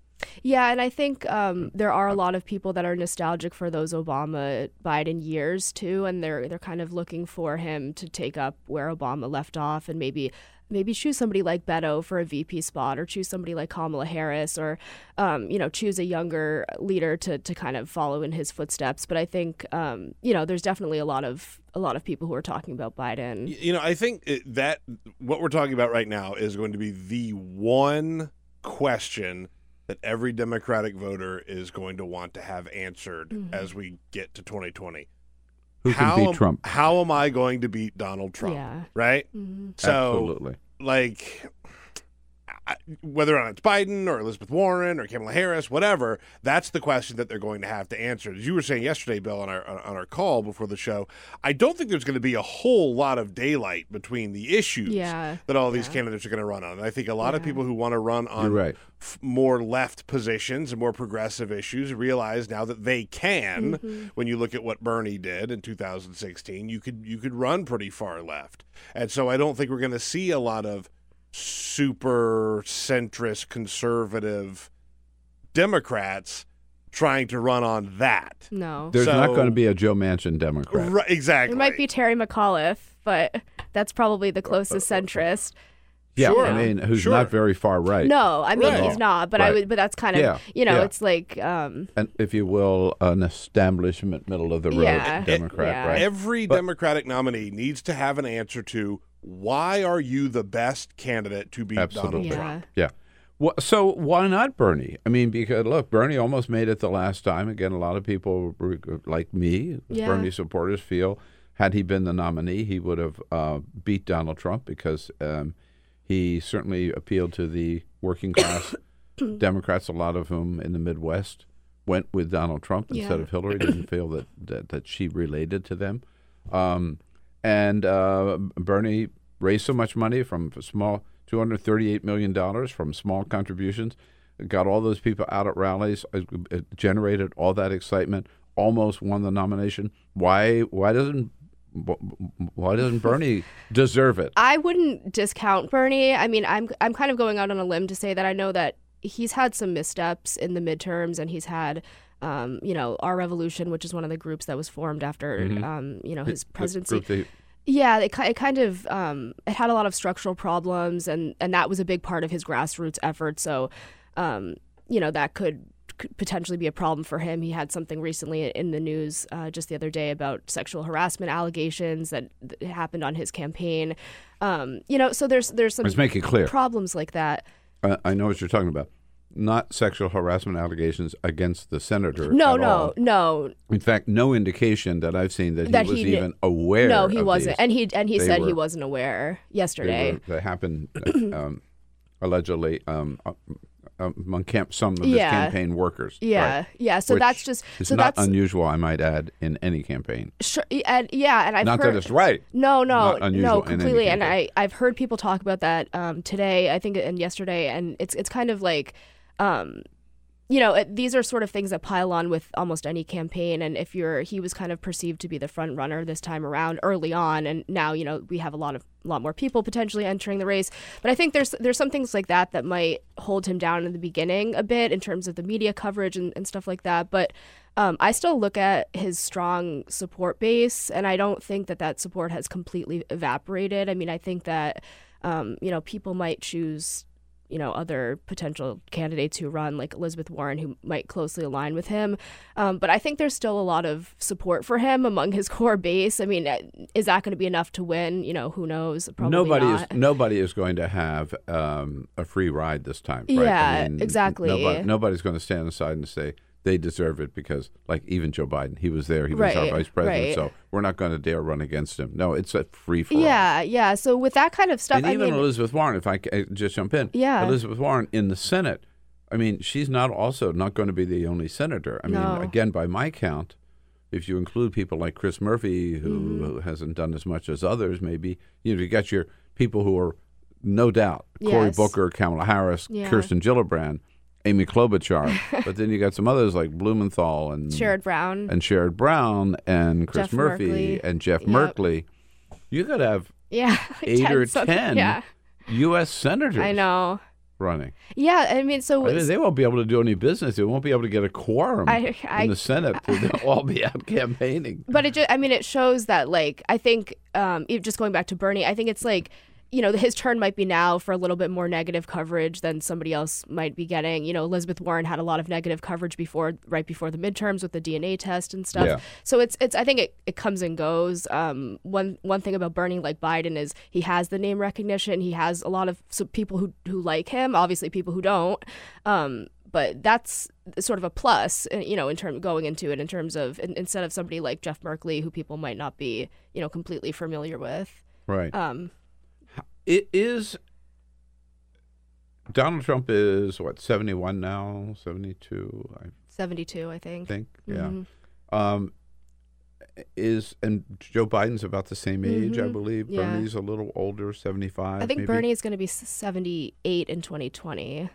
Yeah, and I think um, there are a lot of people that are nostalgic for those Obama Biden years too, and they're they're kind of looking for him to take up where Obama left off, and maybe maybe choose somebody like Beto for a VP spot, or choose somebody like Kamala Harris, or um, you know choose a younger leader to to kind of follow in his footsteps. But I think um, you know there's definitely a lot of a lot of people who are talking about Biden. You know, I think that what we're talking about right now is going to be the one question that every Democratic voter is going to want to have answered Mm-hmm. as we get to 2020. Who how can beat am, Trump? How am I going to beat Donald Trump? Yeah. Right? Mhm. So, Absolutely. like, I- whether or not it's Biden or Elizabeth Warren or Kamala Harris, whatever, that's the question that they're going to have to answer. As you were saying yesterday, Bill, on our on our call before the show, I don't think there's going to be a whole lot of daylight between the issues Yeah. that all these candidates are going to run on. And I think a lot of people who want to run on right. f- more left positions and more progressive issues realize now that they can. Mm-hmm. When you look at what Bernie did in 2016, you could you could run pretty far left, and so I don't think we're going to see a lot of super centrist conservative Democrats trying to run on that. No. There's not going to be a Joe Manchin Democrat. Right, exactly. It might be Terry McAuliffe, but that's probably the closest centrist. Yeah, Sure. I mean, who's Sure. not very far right. No, I mean Right. he's not, but I would. But that's kind of Yeah, you know, yeah. it's like um, And if you will, an establishment, middle of the road Yeah. Democrat, Yeah. right? Every Democratic nominee needs to have an answer to why are you the best candidate to beat Absolutely. Donald Yeah. Trump? Yeah. Wha so why not Bernie? I mean, because look, Bernie almost made it the last time. Again, a lot of people like me, Yeah. Bernie supporters, feel had he been the nominee, he would have uh, beat Donald Trump because um, he certainly appealed to the working class Democrats, a lot of whom in the Midwest went with Donald Trump instead Yeah. of Hillary. Didn't feel that, that that she related to them. Um, and uh, Bernie raised so much money from small, two hundred thirty-eight million dollars from small contributions, got all those people out at rallies, uh, generated all that excitement, almost won the nomination. Why? Why doesn't why doesn't Bernie deserve it? I wouldn't discount Bernie. I mean, I'm I'm kind of going out on a limb to say that I know that he's had some missteps in the midterms, and he's had. Um, you know, Our Revolution, which is one of the groups that was formed after, um, you know, his presidency. that- Yeah, it, it kind of um, it had a lot of structural problems, and and that was a big part of his grassroots effort. So, um, you know, that could, could potentially be a problem for him. He had something recently in the news uh, just the other day about sexual harassment allegations that, that happened on his campaign. Um, you know, so there's there's some Let's make it clear. problems like that. I know what you're talking about. Not sexual harassment allegations against the senator. No, no, all. no, In fact, no indication that I've seen that he was he even aware. no, he wasn't, these. and he and he They said he wasn't aware They, yesterday. were, they happened um, allegedly um, uh, um, among camp, some of his Yeah. campaign workers. Yeah, right? yeah. So Which that's just so not that's unusual, I might add, in any campaign. sure, and yeah, and I've not heard, that it's right. No, no, Not no, completely. And I I've heard people talk about that um, today, I think, and yesterday, and it's it's kind of like, um, you know, it, these are sort of things that pile on with almost any campaign. And if you're, he was kind of perceived to be the front runner this time around early on, and now you know we have a lot of a lot more people potentially entering the race. But I think there's there's some things like that that might hold him down in the beginning a bit in terms of the media coverage and, and stuff like that. But um, I still look at his strong support base, and I don't think that that support has completely evaporated. I mean, I think that um, you know people might choose you know other potential candidates who run like Elizabeth Warren who might closely align with him um, but I think there's still a lot of support for him among his core base I mean is that going to be enough to win you know who knows Probably nobody not. is nobody is going to have um, a free ride this time. Right? Yeah, exactly. Nobody, nobody's going to stand aside and say they deserve it because, like, even Joe Biden, he was there, he was our vice president, right. so we're not going to dare run against him. No, it's a free for all. yeah yeah so with that kind of stuff And I even mean Elizabeth Warren, if I ca- uh, just jump in, Yeah. Elizabeth Warren in the Senate. I mean, she's not also not going to be the only senator. I No. mean, again, by my count, if you include people like Chris Murphy, who, Mm-hmm. who hasn't done as much as others, maybe you know, you got your people who are no doubt Cory Yes. Booker, Kamala Harris, Yeah. Kirsten Gillibrand, Amy Klobuchar, but then you got some others like Blumenthal and Sherrod Brown and Sherrod Brown and Chris Jeff Murphy Merkley. and Jeff Yep. Merkley. You could have yeah eight or something- ten yeah U.S. senators I know running. yeah I mean so I mean, they won't be able to do any business. They won't be able to get a quorum I- I- in the Senate. They'll all be out campaigning. but it just, I mean, it shows that, like, I think, um, just going back to Bernie, I think it's like, you know, his turn might be now for a little bit more negative coverage than somebody else might be getting. You know, Elizabeth Warren had a lot of negative coverage before, right before the midterms with the DNA test and stuff. Yeah. So it's, it's, I think it, it comes and goes. Um, one, one thing about Bernie, like Biden, is he has the name recognition. He has a lot of so people who, who like him, obviously people who don't. Um, but that's sort of a plus, uh, you know, in term going into it in terms of in, instead of somebody like Jeff Merkley, who people might not be, you know, completely familiar with. Right. Um, It is Donald Trump is what seventy one now, seventy two, I 72, I think. think. Yeah. Mhm. Um, is and Joe Biden's about the same age, I Mhm. believe. Yeah. Bernie's a little older, seventy five. I think maybe. Bernie is going to be 78 in 2020.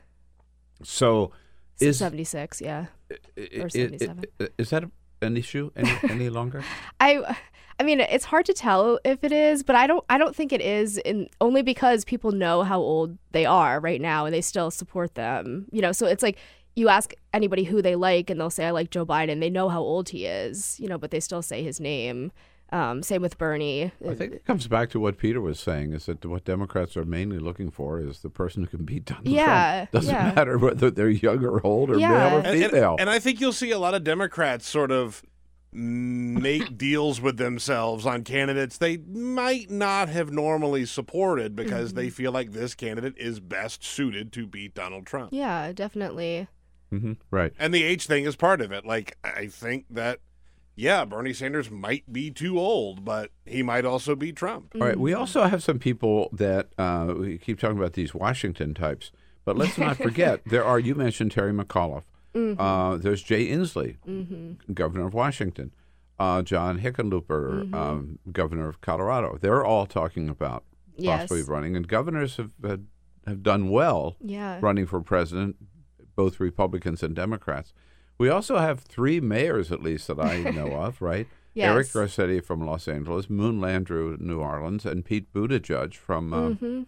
So S- is 76, yeah. i- i- or 77. i- Is that an issue any, any longer? I I mean, it's hard to tell if it is, but I don't I don't think it is in only because people know how old they are right now and they still support them. You know, so it's like you ask anybody who they like and they'll say I like Joe Biden. They know how old he is, you know, but they still say his name. Um, same with Bernie. I think it comes back to what Peter was saying: is that what Democrats are mainly looking for is the person who can beat Donald Trump. Yeah, Trump. Doesn't yeah. matter whether they're young or old or Yeah. male or And, and- and I think you'll see a lot of Democrats sort of make deals with themselves on candidates they might not have normally supported because they feel like this candidate is best suited to beat Donald Trump. Yeah, definitely. hmm Right. And the age thing is part of it. Like, I think that, yeah, Bernie Sanders might be too old, but he might also be Trump. All right. We also have some people that uh, we keep talking about these Washington types, but let's not forget there are. You mentioned Terry McAuliffe. Uh, there's Jay Inslee, governor of Washington. Uh, John Hickenlooper, um, governor of Colorado. They're all talking about Yes. possibly running, and governors have have, have done well Yeah. running for president, both Republicans and Democrats. We also have three mayors, at least that I know of, right? Yes. Eric. Garcetti from Los Angeles, Moon Landrieu, New Orleans, and Pete Buttigieg from uh, Mm-hmm.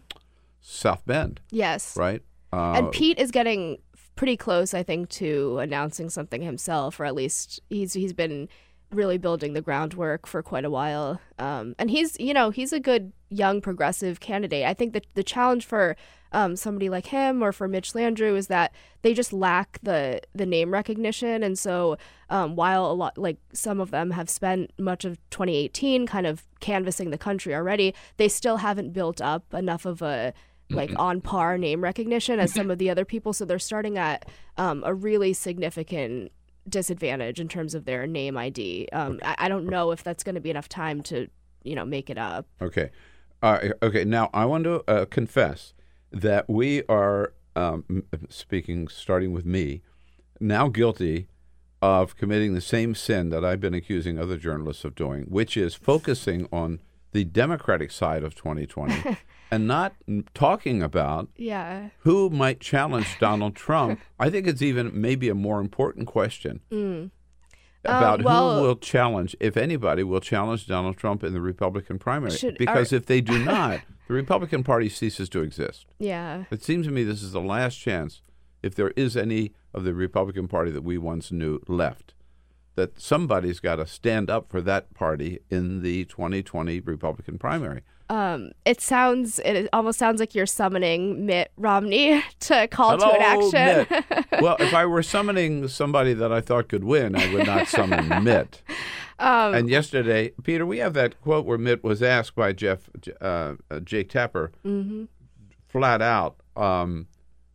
South Bend, Yes. right? Uh, And Pete is getting pretty close, I think, to announcing something himself, or at least he's he's been really building the groundwork for quite a while. Um, and he's you know he's a good young progressive candidate. I think that the challenge for um, somebody like him or for Mitch Landrieu is that they just lack the the name recognition, and so um, while a lot like some of them have spent much of 2018 kind of canvassing the country already, they still haven't built up enough of a like on par name recognition as some of the other people. So they're starting at um, a really significant disadvantage in terms of their name ID. Um, I, I don't know if that's going to be enough time to, you know, make it up. Okay. Uh, okay. Now, I want to uh, confess that we are, um, speaking, starting with me, now guilty of committing the same sin that I've been accusing other journalists of doing, which is focusing on the Democratic side of 2020 and not mm, talking about Yeah. who might challenge Donald Trump. I think it's even maybe a more important question about Uh, well- who will challenge, if anybody will challenge Donald Trump in the Republican primary. Should- because are- if they do not, the Republican Party ceases to exist. Yeah. It seems to me this is the last chance, if there is any of the Republican Party that we once knew left, that somebody's got to stand up for that party in the 2020 Republican primary. Um, it sounds, it almost sounds like you're summoning Mitt Romney to call to an Hello, action. Mitt. well, if I were summoning somebody that I thought could win, I would not summon Mitt. Um, and yesterday, Peter, we have that quote where Mitt was asked by Jeff uh, uh, Jake Tapper, Mm-hmm. flat out. Um,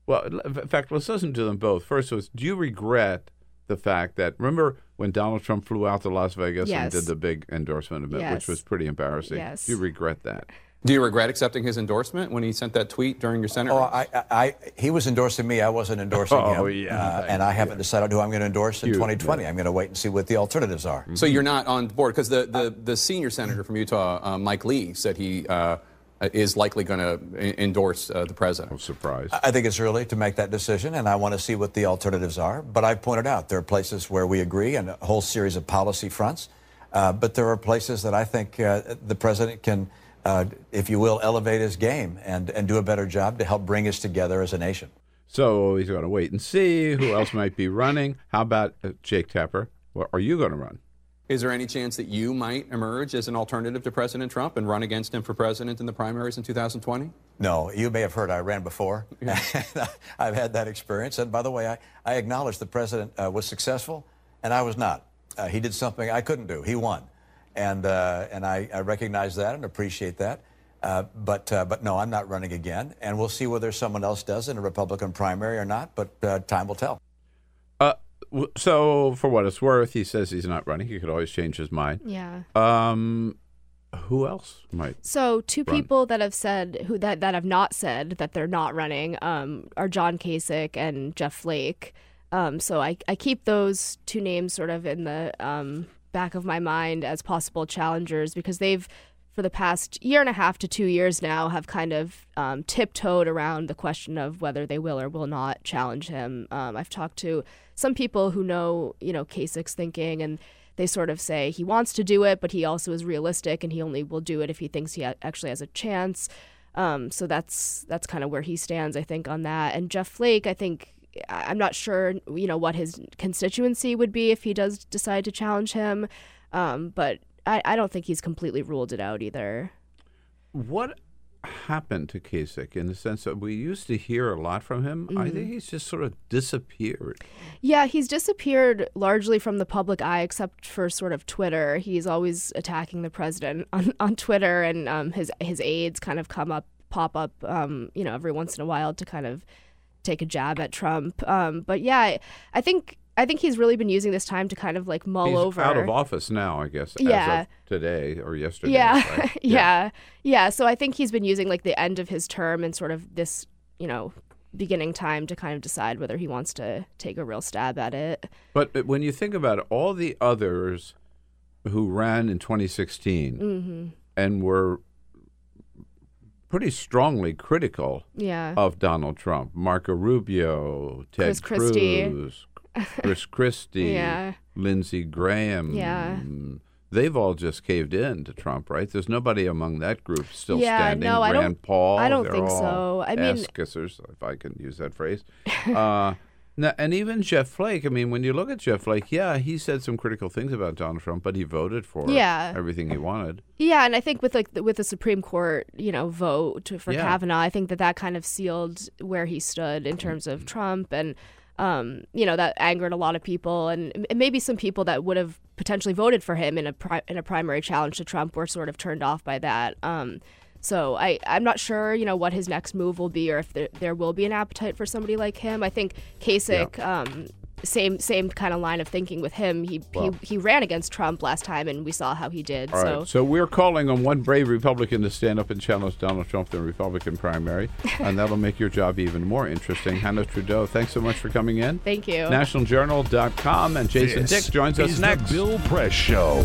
well, in fact, let's listen to them both. First was, do you regret the fact that remember when Donald Trump flew out to Las Vegas Yes. and did the big endorsement of it, which was pretty embarrassing? Yes. Do you regret that? Do you regret accepting his endorsement when he sent that tweet during your Senate Oh, race? I, I, I, he was endorsing me. I wasn't endorsing Oh, him. yeah, Uh, and I haven't decided who I'm going to endorse in You- 2020. I'm going to wait and see what the alternatives are. So you're not on board because the, the, the senior senator from Utah, uh, Mike Lee, said he uh, is likely going to endorse uh, the president. I'm surprised. I think it's early to make that decision, and I want to see what the alternatives are. But I've pointed out there are places where we agree and a whole series of policy fronts. Uh, but there are places that I think uh, the president can, uh, if you will, elevate his game and, and do a better job to help bring us together as a nation. So he's going to wait and see who else might be running. How about uh, Jake Tapper? Well, are you going to run? Is there any chance that you might emerge as an alternative to President Trump and run against him for president in the primaries in 2020? No, you may have heard I ran before. I've had that experience. And by the way, I, I acknowledge the president uh, was successful, and I was not. Uh, he did something I couldn't do. He won. And, uh, and I, I recognize that and appreciate that. Uh, but, uh, but no, I'm not running again. And we'll see whether someone else does in a Republican primary or not, but uh, time will tell. Uh, so for what it's worth, he says he's not running. He could always change his mind. yeah. Um, Who else might? So two run? people that have said who that that have not said that they're not running um, are John Kasich and Jeff Flake. Um, so I I keep those two names sort of in the um, back of my mind as possible challengers because they've for the past year and a half to two years now have kind of um, tiptoed around the question of whether they will or will not challenge him. Um, I've talked to some people who know, you know, Kasich's thinking, and they sort of say he wants to do it, but he also is realistic, and he only will do it if he thinks he ha- actually has a chance. Um, so that's that's kind of where he stands, I think, on that. And Jeff Flake, I think. I- I'm not sure, you know, what his constituency would be if he does decide to challenge him, um, but I, I don't think he's completely ruled it out either. What happened to Kasich in the sense that we used to hear a lot from him? I Mm-hmm. think he's just sort of disappeared. Yeah, he's disappeared largely from the public eye, except for sort of Twitter. He's always attacking the president on, on Twitter, and um, his his aides kind of come up, pop up, um, you know, every once in a while to kind of take a jab at Trump. Um, but yeah, I, I think I think he's really been using this time to kind of like mull he's over. out of office now, I guess, Yeah. as of today or yesterday. Yeah, right? yeah, yeah. So I think he's been using like the end of his term and sort of this, you know, beginning time to kind of decide whether he wants to take a real stab at it. But but when you think about it, all the others who ran in 2016 Mm-hmm. and were pretty strongly critical Yeah. of Donald Trump, Marco Rubio, Ted Chris Christie. Cruz, Chris Christie, Yeah. Lindsey Graham. Yeah. They've all just caved in to Trump, right? There's nobody among that group still Yeah, standing. no, I don't- Paul. I don't think so. I mean- ass-kissers, if I can use that phrase. uh, now, and even Jeff Flake. I mean, when you look at Jeff Flake, yeah, he said some critical things about Donald Trump, but he voted for Yeah. everything he wanted. Yeah, and I think with like the, with the Supreme Court, you know, vote for Yeah. Kavanaugh, I think that that kind of sealed where he stood in terms of Trump, and um, you know that angered a lot of people, and maybe some people that would have potentially voted for him in a pri- in a primary challenge to Trump were sort of turned off by that. Um, so I I'm not sure, you know, what his next move will be, or if there, there will be an appetite for somebody like him. I think Kasich. Um, same same kind of line of thinking with him. He, Well- he he ran against Trump last time, and we saw how he did. All so right. So we're calling on one brave Republican to stand up and challenge Donald Trump in the Republican primary, and that'll make your job even more interesting. Hanna Trudo, thanks so much for coming in. Thank you. NationalJournal.com and Jason This Dick joins us next. The Bill Press Show.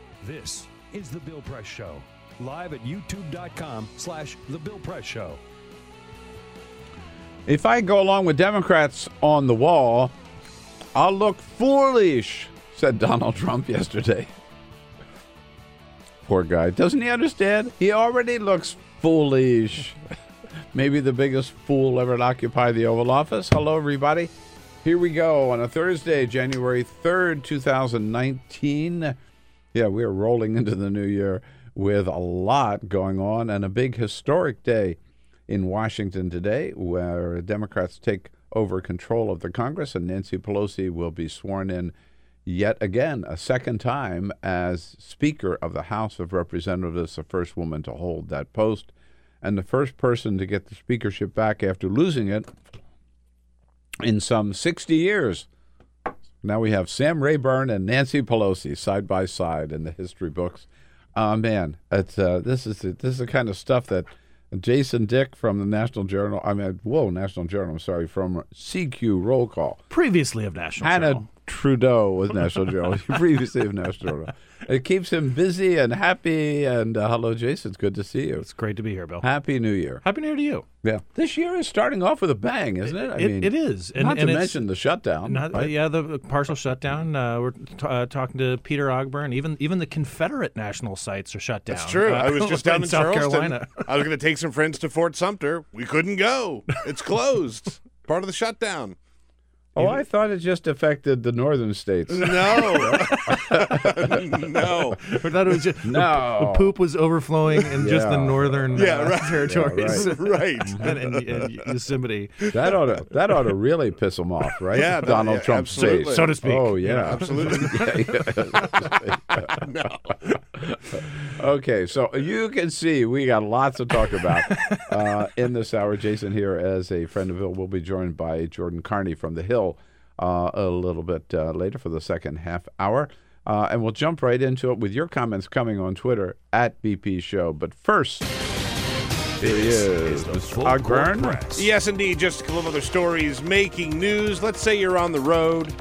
This is The Bill Press Show. Live at youtube.com slash The Bill Press Show. If I go along with Democrats on the wall, I'll look foolish, said Donald Trump yesterday. Poor guy. Doesn't he understand? He already looks foolish. Maybe the biggest fool ever to occupy the Oval Office. Hello, everybody. Here we go on a Thursday, January 3rd, 2019. Yeah, we are rolling into the new year with a lot going on and a big historic day in Washington today where Democrats take over control of the Congress and Nancy Pelosi will be sworn in yet again, a second time, as Speaker of the House of Representatives, the first woman to hold that post, and the first person to get the speakership back after losing it in some 60 years. Now we have Sam Rayburn and Nancy Pelosi side by side in the history books. Uh, man, it's, uh, this is the, this is the kind of stuff that Jason Dick from the National Journal. I mean, whoa, National Journal. I'm sorry, from CQ Roll Call. Previously of National Hanna Journal. Trudo was National Journal. Previously of National Journal. It keeps him busy and happy. And uh, hello, Jason. It's good to see you. It's great to be here, Bill. Happy New Year. Happy New Year to you. Yeah, this year is starting off with a bang, isn't it? I It- mean, it is. And- not and to it's- mention the shutdown. Not, right? Yeah, the partial shutdown. Uh, we're t- uh, talking to Peter Ogburn. Even even the Confederate national sites are shut down. That's true. Uh, I was just down in, South Charleston. Carolina. I was going to take some friends to Fort Sumter. We couldn't go. It's closed. Part of the shutdown. Oh, I thought it just affected the northern states. No. no. I thought it was just No. the, poop was overflowing in just the northern Yeah, uh, right. territories, Yeah, Right. and, and, and Yosemite. That ought to that ought to really piss them off, right? Yeah, Donald yeah, Trump's face. So to speak. Oh yeah, Absolutely. no. Okay, so you can see we got lots to talk about uh, in this hour. Jason here, as a friend of Bill, will be joined by Jordain Carney from the Hill uh, a little bit uh, later for the second half hour. Uh, and we'll jump right into it with your comments coming on Twitter at BP Show. But first, here he is, the Full Ogburn. Press. Yes, indeed. Just a couple of other stories making news. Let's say you're on the road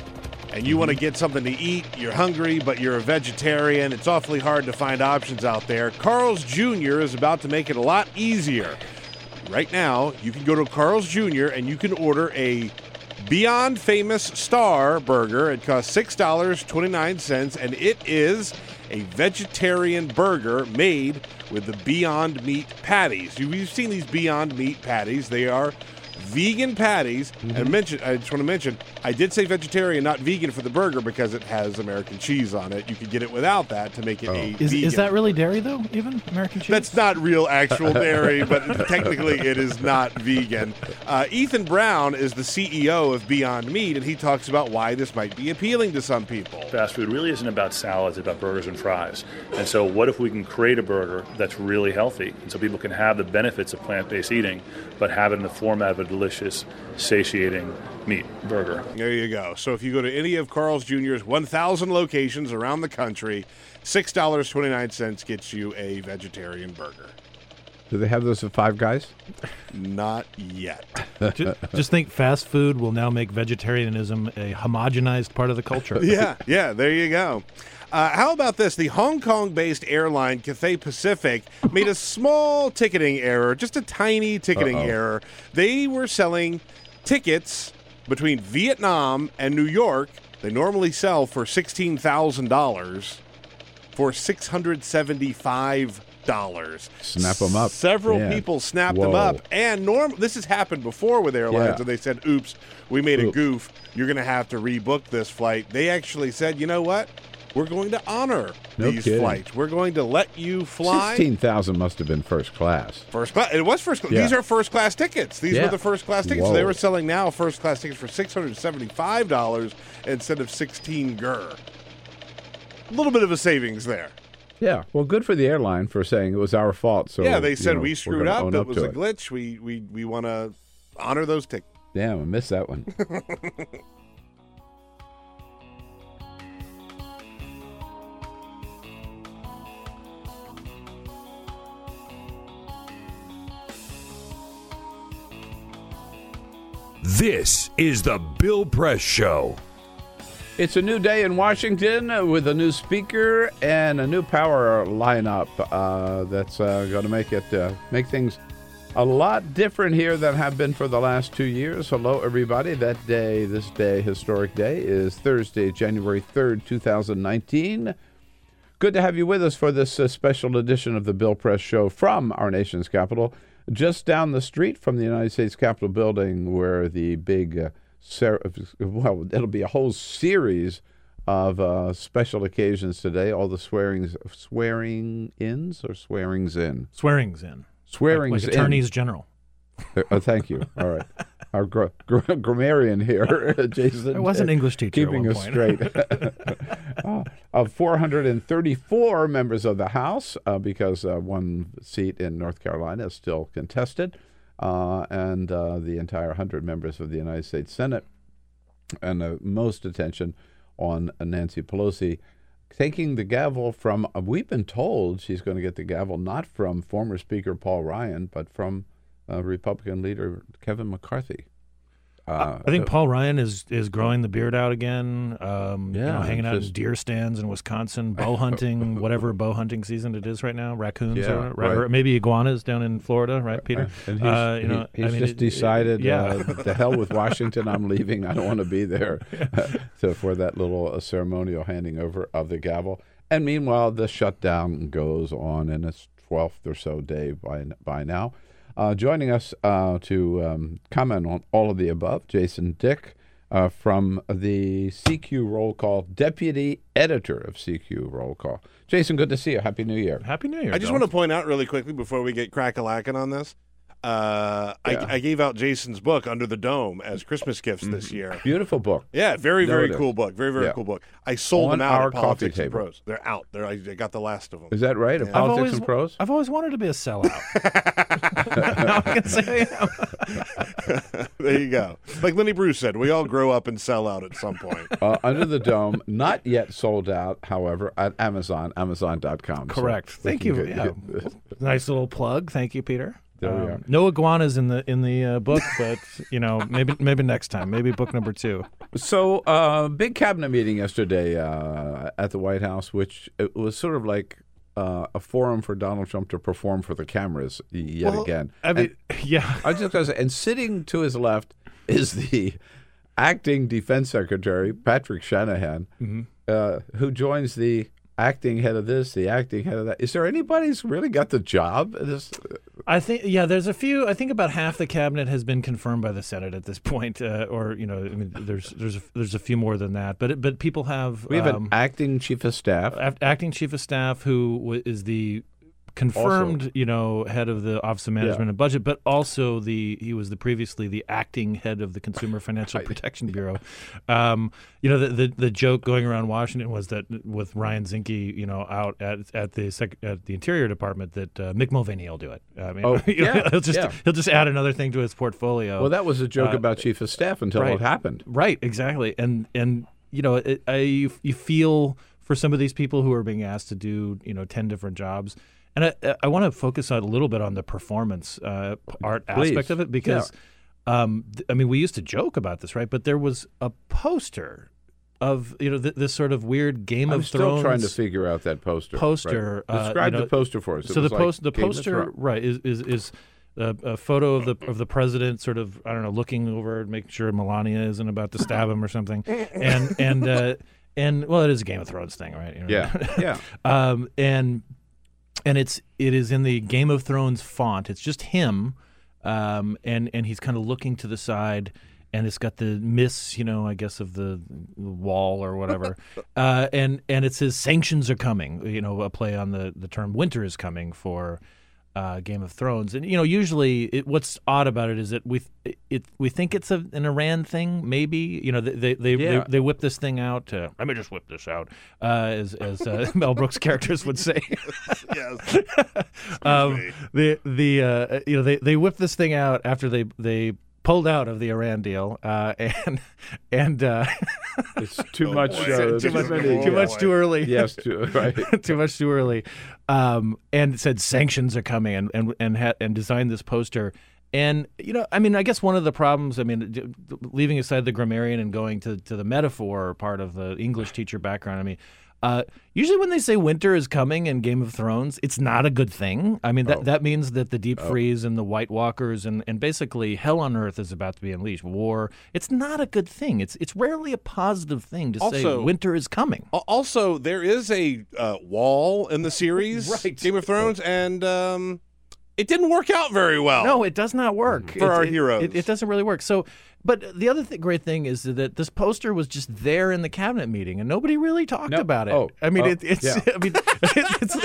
and you want to get something to eat. You're hungry, but you're a vegetarian. It's awfully hard to find options out there. Carl's Jr. is about to make it a lot easier. Right now, you can go to Carl's Jr. and you can order a Beyond Famous Star burger. It costs $6.29, and it is a vegetarian burger made with the Beyond Meat patties. You- You've seen these Beyond Meat patties. They are vegan patties. And mention, I just want to mention, I did say vegetarian, not vegan for the burger because it has American cheese on it. You could get it without that to make it a Is, vegan. is that really dairy though? Even American cheese? That's not real actual dairy, but technically it is not vegan. Uh, Ethan Brown is the CEO of Beyond Meat, and he talks about why this might be appealing to some people. Fast food really isn't about salads, it's about burgers and fries. And so, what if we can create a burger that's really healthy? And so people can have the benefits of plant based eating, but have it in the format of a delicious, satiating meat burger. There you go. So if you go to any of Carl's Jr.'s 1,000 locations around the country, $6.29 gets you a vegetarian burger. Do they have those at Five Guys? Not yet. Ju- Just think fast food will now make vegetarianism a homogenized part of the culture. yeah, yeah, there you go. Uh, how about this? The Hong Kong based airline Cathay Pacific made a small ticketing error, just a tiny ticketing Uh-oh. error. They were selling tickets between Vietnam and New York. They normally sell for $16,000 for $675. Snap them up. Several Yeah. people snapped them up. And norm this has happened before with airlines Yeah. and they said, oops, we made a goof. You're going to have to rebook this flight. They actually said, you know what? We're going to honor No these kidding. flights. We're going to let you fly. Sixteen thousand must have been first class. First class. It was first class. Yeah. These are first class tickets. These Yeah. were the first class tickets. So they were selling now first class tickets for six hundred seventy five dollars instead of sixteen gur. A little bit of a savings there. Yeah, well, good for the airline for saying it was our fault. So yeah, they you said know, we screwed up. It was a glitch. We we we want to honor those tickets. Damn, I missed that one. This is the Bill Press Show. It's a new day in Washington with a new speaker and a new power lineup uh, that's uh, going to make it uh, make things a lot different here than have been for the last two years. Hello, everybody. That day, this day, historic day, is Thursday, January third, two thousand nineteen. Good to have you with us for this uh, special edition of the Bill Press Show from our nation's capital, just down the street from the United States Capitol building, where the big, uh, cer- well, it'll be a whole series of uh, special occasions today. All the swearings, swearing ins or swearings in, Swearings in. swearings like in. attorneys general. Uh, oh, thank you. All right. Our gr- gr- grammarian here, Jason. I was an uh, English teacher Keeping us straight. uh, of 434 members of the House, uh, because uh, one seat in North Carolina is still contested, uh, and uh, the entire 100 members of the United States Senate, and uh, most attention on uh, Nancy Pelosi taking the gavel from, uh, we've been told she's going to get the gavel not from former Speaker Paul Ryan, but from uh, Republican leader Kevin McCarthy. Uh, I think Paul Ryan is is growing the beard out again. Um, you know, Yeah, hanging out in deer stands in Wisconsin, bow hunting, whatever bow hunting season it is right now. Raccoons, Yeah, or, right. or maybe iguanas down in Florida, right, Peter? And he's, Uh, you know, he's I mean, just it- it- decided, yeah. uh, the hell with Washington, I'm leaving. I don't want to be there. so for that little uh, ceremonial handing over of the gavel. And meanwhile, the shutdown goes on in its 12th or so day by, by now. Uh, joining us uh, to um, comment on all of the above, Jason Dick uh, from the CQ Roll Call, Deputy Editor of CQ Roll Call. Jason, good to see you. Happy New Year. Happy New Year. I just want to point out really quickly before we get crack-a-lacking on this. Uh, Yeah. I, I gave out Jason's book Under the Dome as Christmas gifts this year. Beautiful book. Yeah, very very Noted. cool book. Very very Yeah. cool book. I sold On them out our at Politics coffee and table. Prose. They're out. They're, I, I got the last of them. Is that right? Yeah. Politics always, and Prose? I've always wanted to be a sellout. now I can say I am. there you go. Like Lenny Bruce said, we all grow up and sell out at some point. uh, Under the Dome, not yet sold out, however, at Amazon, Amazon.com. Correct. we Thank you. get- Yeah. get- nice little plug. Thank you, Peter. There we Um, are. No iguanas in the in the uh, book, but you know maybe maybe next time. Maybe book number two. So, uh, big cabinet meeting yesterday uh, at the White House, which it was sort of like uh, a forum for Donald Trump to perform for the cameras yet Well, again. I mean, yeah. I just to say, and sitting to his left is the acting defense secretary, Patrick Shanahan, Mm-hmm. uh, who joins the acting head of this, the acting head of that. Is there anybody who's really got the job? This, I think yeah, there's a few. I think about half the cabinet has been confirmed by the Senate at this point, uh, or you know, I mean, there's there's a, there's a few more than that. But it, but people have we have um, an acting chief of staff. acting chief of staff who is the confirmed, you know, head of the Office of Management and Budget, but also the he was the previously the acting head of the Consumer Financial Protection Bureau. Um, you know, the, the the joke going around Washington was that with Ryan Zinke, you know, out at at the sec- at the Interior Department, that uh, Mick Mulvaney will do it. I mean, Oh, you know, yeah, he'll just yeah. he'll just add another thing to his portfolio. well, that was a joke Uh, about chief of staff until right. it happened. Right, exactly, and and you know, it, I you, you feel for some of these people who are being asked to do you know ten different jobs, and I I want to focus on a little bit on the performance uh, art Please. aspect of it because, um, th- I mean, we used to joke about this, right? But there was a poster of you know th- this sort of weird Game I'm of still Thrones throwing to figure out that poster. poster. Right. uh, Describe you know, the poster for us. It So the was like the Game poster, right, is is is a, a photo of the of the president, sort of I don't know, looking over, making sure Melania isn't about to stab him or something, and and uh, and well, it is a Game of Thrones thing, right? You know? Yeah, yeah. um, and and it's it is in the Game of Thrones font. It's just him, um, and and he's kind of looking to the side, and it's got the miss, you know, I guess of the wall or whatever, uh, and and it says sanctions are coming. You know, a play on the the term winter is coming for. Uh, Game of Thrones, and you know, usually it, what's odd about it is that we th- it we think it's a, an Iran thing. Maybe you know they they they, Yeah. they, they whip this thing out. Uh, Let me just whip this out, uh, as as uh, Mel Brooks characters would say. yes. um, the the uh, you know they they whipped this thing out after they they pulled out of the Iran deal, uh, and and uh, It's too Oh, much. boy. Uh, too too much, many- too much too early. Yes, too, right. too much too early, um, and said sanctions are coming, and and and, ha- and designed this poster. And you know, I mean, I guess one of the problems, I mean, d- d- leaving aside the grammarian and going to to the metaphor part of the English teacher background, I mean. Uh, usually, when they say winter is coming in Game of Thrones, it's not a good thing. I mean, that, Oh. that means that the Deep Freeze and the White Walkers and, and basically hell on earth is about to be unleashed. War. It's not a good thing. It's it's rarely a positive thing to say winter is coming. Also, there is a uh, wall in the series, Right. Game of Thrones, and um, it didn't work out very well. No, it does not work For It- our it- heroes. It, it doesn't really work. So, but the other th- great thing is that this poster was just there in the cabinet meeting, and nobody really talked No. about it. Oh, I mean, oh, it, it's. yeah. I mean, it's,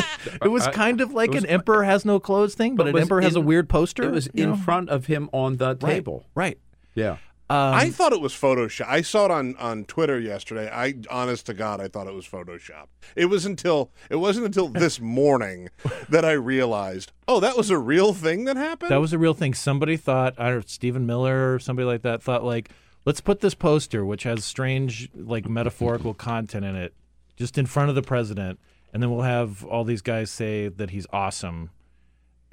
it was kind of like was an emperor has no clothes thing, but, But an was emperor has a weird poster. It was in know? front of him on the Right, table. right? Yeah. Um, I thought it was Photoshop. I saw it on, on Twitter yesterday. I, honest to God, I thought it was Photoshop. It was until it wasn't until this morning that I realized, oh, that was a real thing that happened. That was a real thing. Somebody thought, I don't know, Stephen Miller or somebody like that thought, like, let's put this poster, which has strange, like, metaphorical content in it, just in front of the president, and then we'll have all these guys say that he's awesome.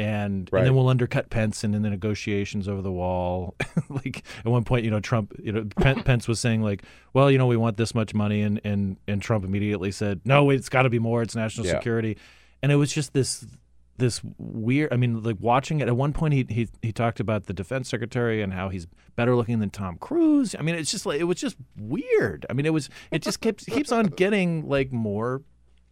And, Right. and then we'll undercut Pence and in the negotiations over the wall. like at one point, you know, Trump, you know, Pen- Pence was saying like, well, you know, we want this much money, and and and Trump immediately said, no, it's got to be more. It's national Yeah. security, and it was just this this weird. I mean, like watching it. At one point, he he he talked about the defense secretary and how he's better looking than Tom Cruise. I mean, it's just like it was just weird. I mean, it was it just keeps keeps on getting like more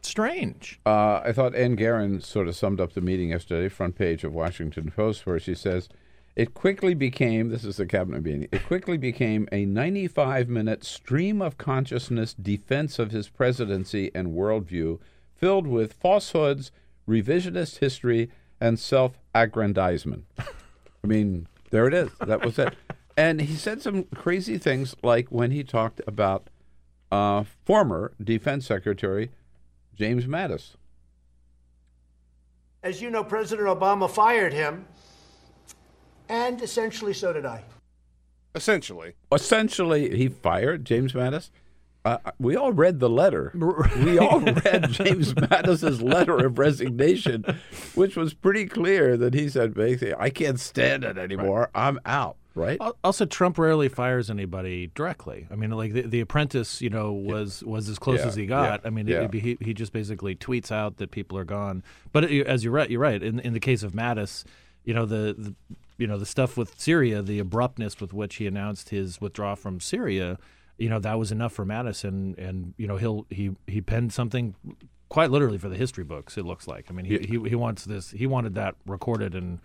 strange. Uh, I thought Anne Gearan sort of summed up the meeting yesterday, front page of Washington Post, where she says, It quickly became, this is the cabinet meeting, it quickly became a 95 minute stream of consciousness defense of his presidency and worldview, filled with falsehoods, revisionist history, and self aggrandizement. I mean, there it is. That was it. And he said some crazy things like when he talked about uh, former Defense Secretary James Mattis. As you know, President Obama fired him, and essentially so did I. Essentially. Essentially, he fired James Mattis. Uh, we all read the letter. We all read James Mattis's letter of resignation, which was pretty clear that he said basically, "I can't stand it anymore. I'm out." Right? Al- Also, Trump rarely fires anybody directly. I mean, like the, the Apprentice, you know, was was as close Yeah, as he got. yeah, I mean, yeah. it, he he just basically tweets out that people are gone. But it, as you're right, you're right. In in the case of Mattis, you know the, the you know the stuff with Syria, the abruptness with which he announced his withdrawal from Syria, you know, that was enough for Mattis, and and you know he'll he he penned something quite literally for the history books. It looks like. I mean, he he, he wants this. He wanted that recorded and.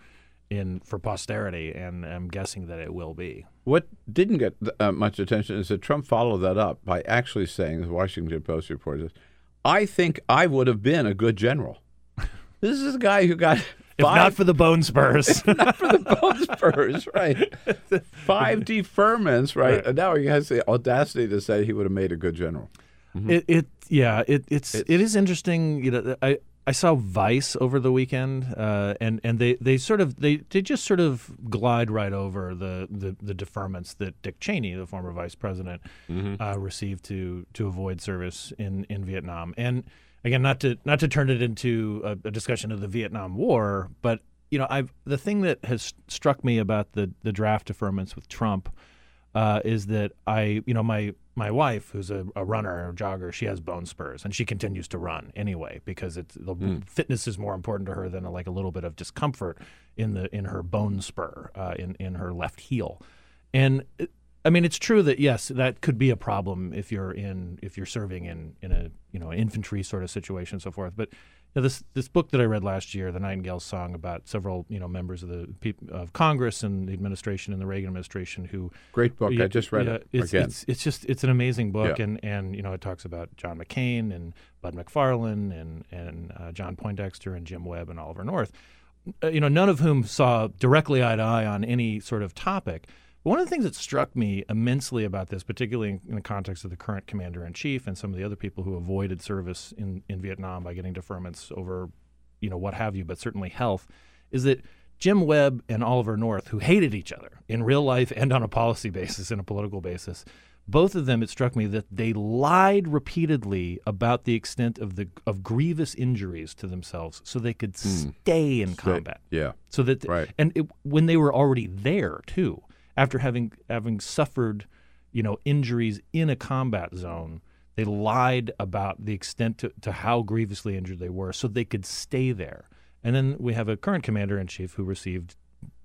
In for posterity, and I'm guessing that it will be. What didn't get uh, much attention is that Trump followed that up by actually saying, the Washington Post reports, this, I think I would have been a good general. This is a guy who got If five, not for the bone spurs. if not for the bone spurs, right? Five deferments, right? Right. And now he has the audacity to say he would have made a good general. It, it yeah it it's, it is interesting you know I I saw Vice over the weekend uh, and and they, they sort of they, they just sort of glide right over the, the, the deferments that Dick Cheney the former vice president uh, received to to avoid service in, in Vietnam. And again not to not to turn it into a, a discussion of the Vietnam War but you know I've the thing that has struck me about the the draft deferments with Trump uh, is that I, you know, my my wife, who's a, a runner, a jogger, she has bone spurs, and she continues to run anyway because it's the fitness is more important to her than like a little bit of discomfort in the in her bone spur uh, in in her left heel, and. It, I mean, it's true that yes, that could be a problem if you're in if you're serving in in a you know infantry sort of situation and so forth. But you know, this this book that I read last year, the Nightingale Song, about several you know members of the peop- of Congress and the administration and the Reagan administration who Great book. I just read it it's, again. It's, it's just it's an amazing book, Yeah. and and you know it talks about John McCain and Bud McFarlane and and uh, John Poindexter and Jim Webb and Oliver North. Uh, you know, none of whom saw directly eye to eye on any sort of topic. One of the things that struck me immensely about this, particularly in, in the context of the current commander in chief and some of the other people who avoided service in, in Vietnam by getting deferments over, you know, what have you, but certainly health, is that Jim Webb and Oliver North, who hated each other in real life and on a policy basis and a political basis, both of them, it struck me that they lied repeatedly about the extent of the of grievous injuries to themselves, so they could hmm. stay in combat. yeah. So that Right. and it, when they were already there too, after having having suffered, you know, injuries in a combat zone, they lied about the extent to, to how grievously injured they were, so they could stay there. And then we have a current commander in chief who received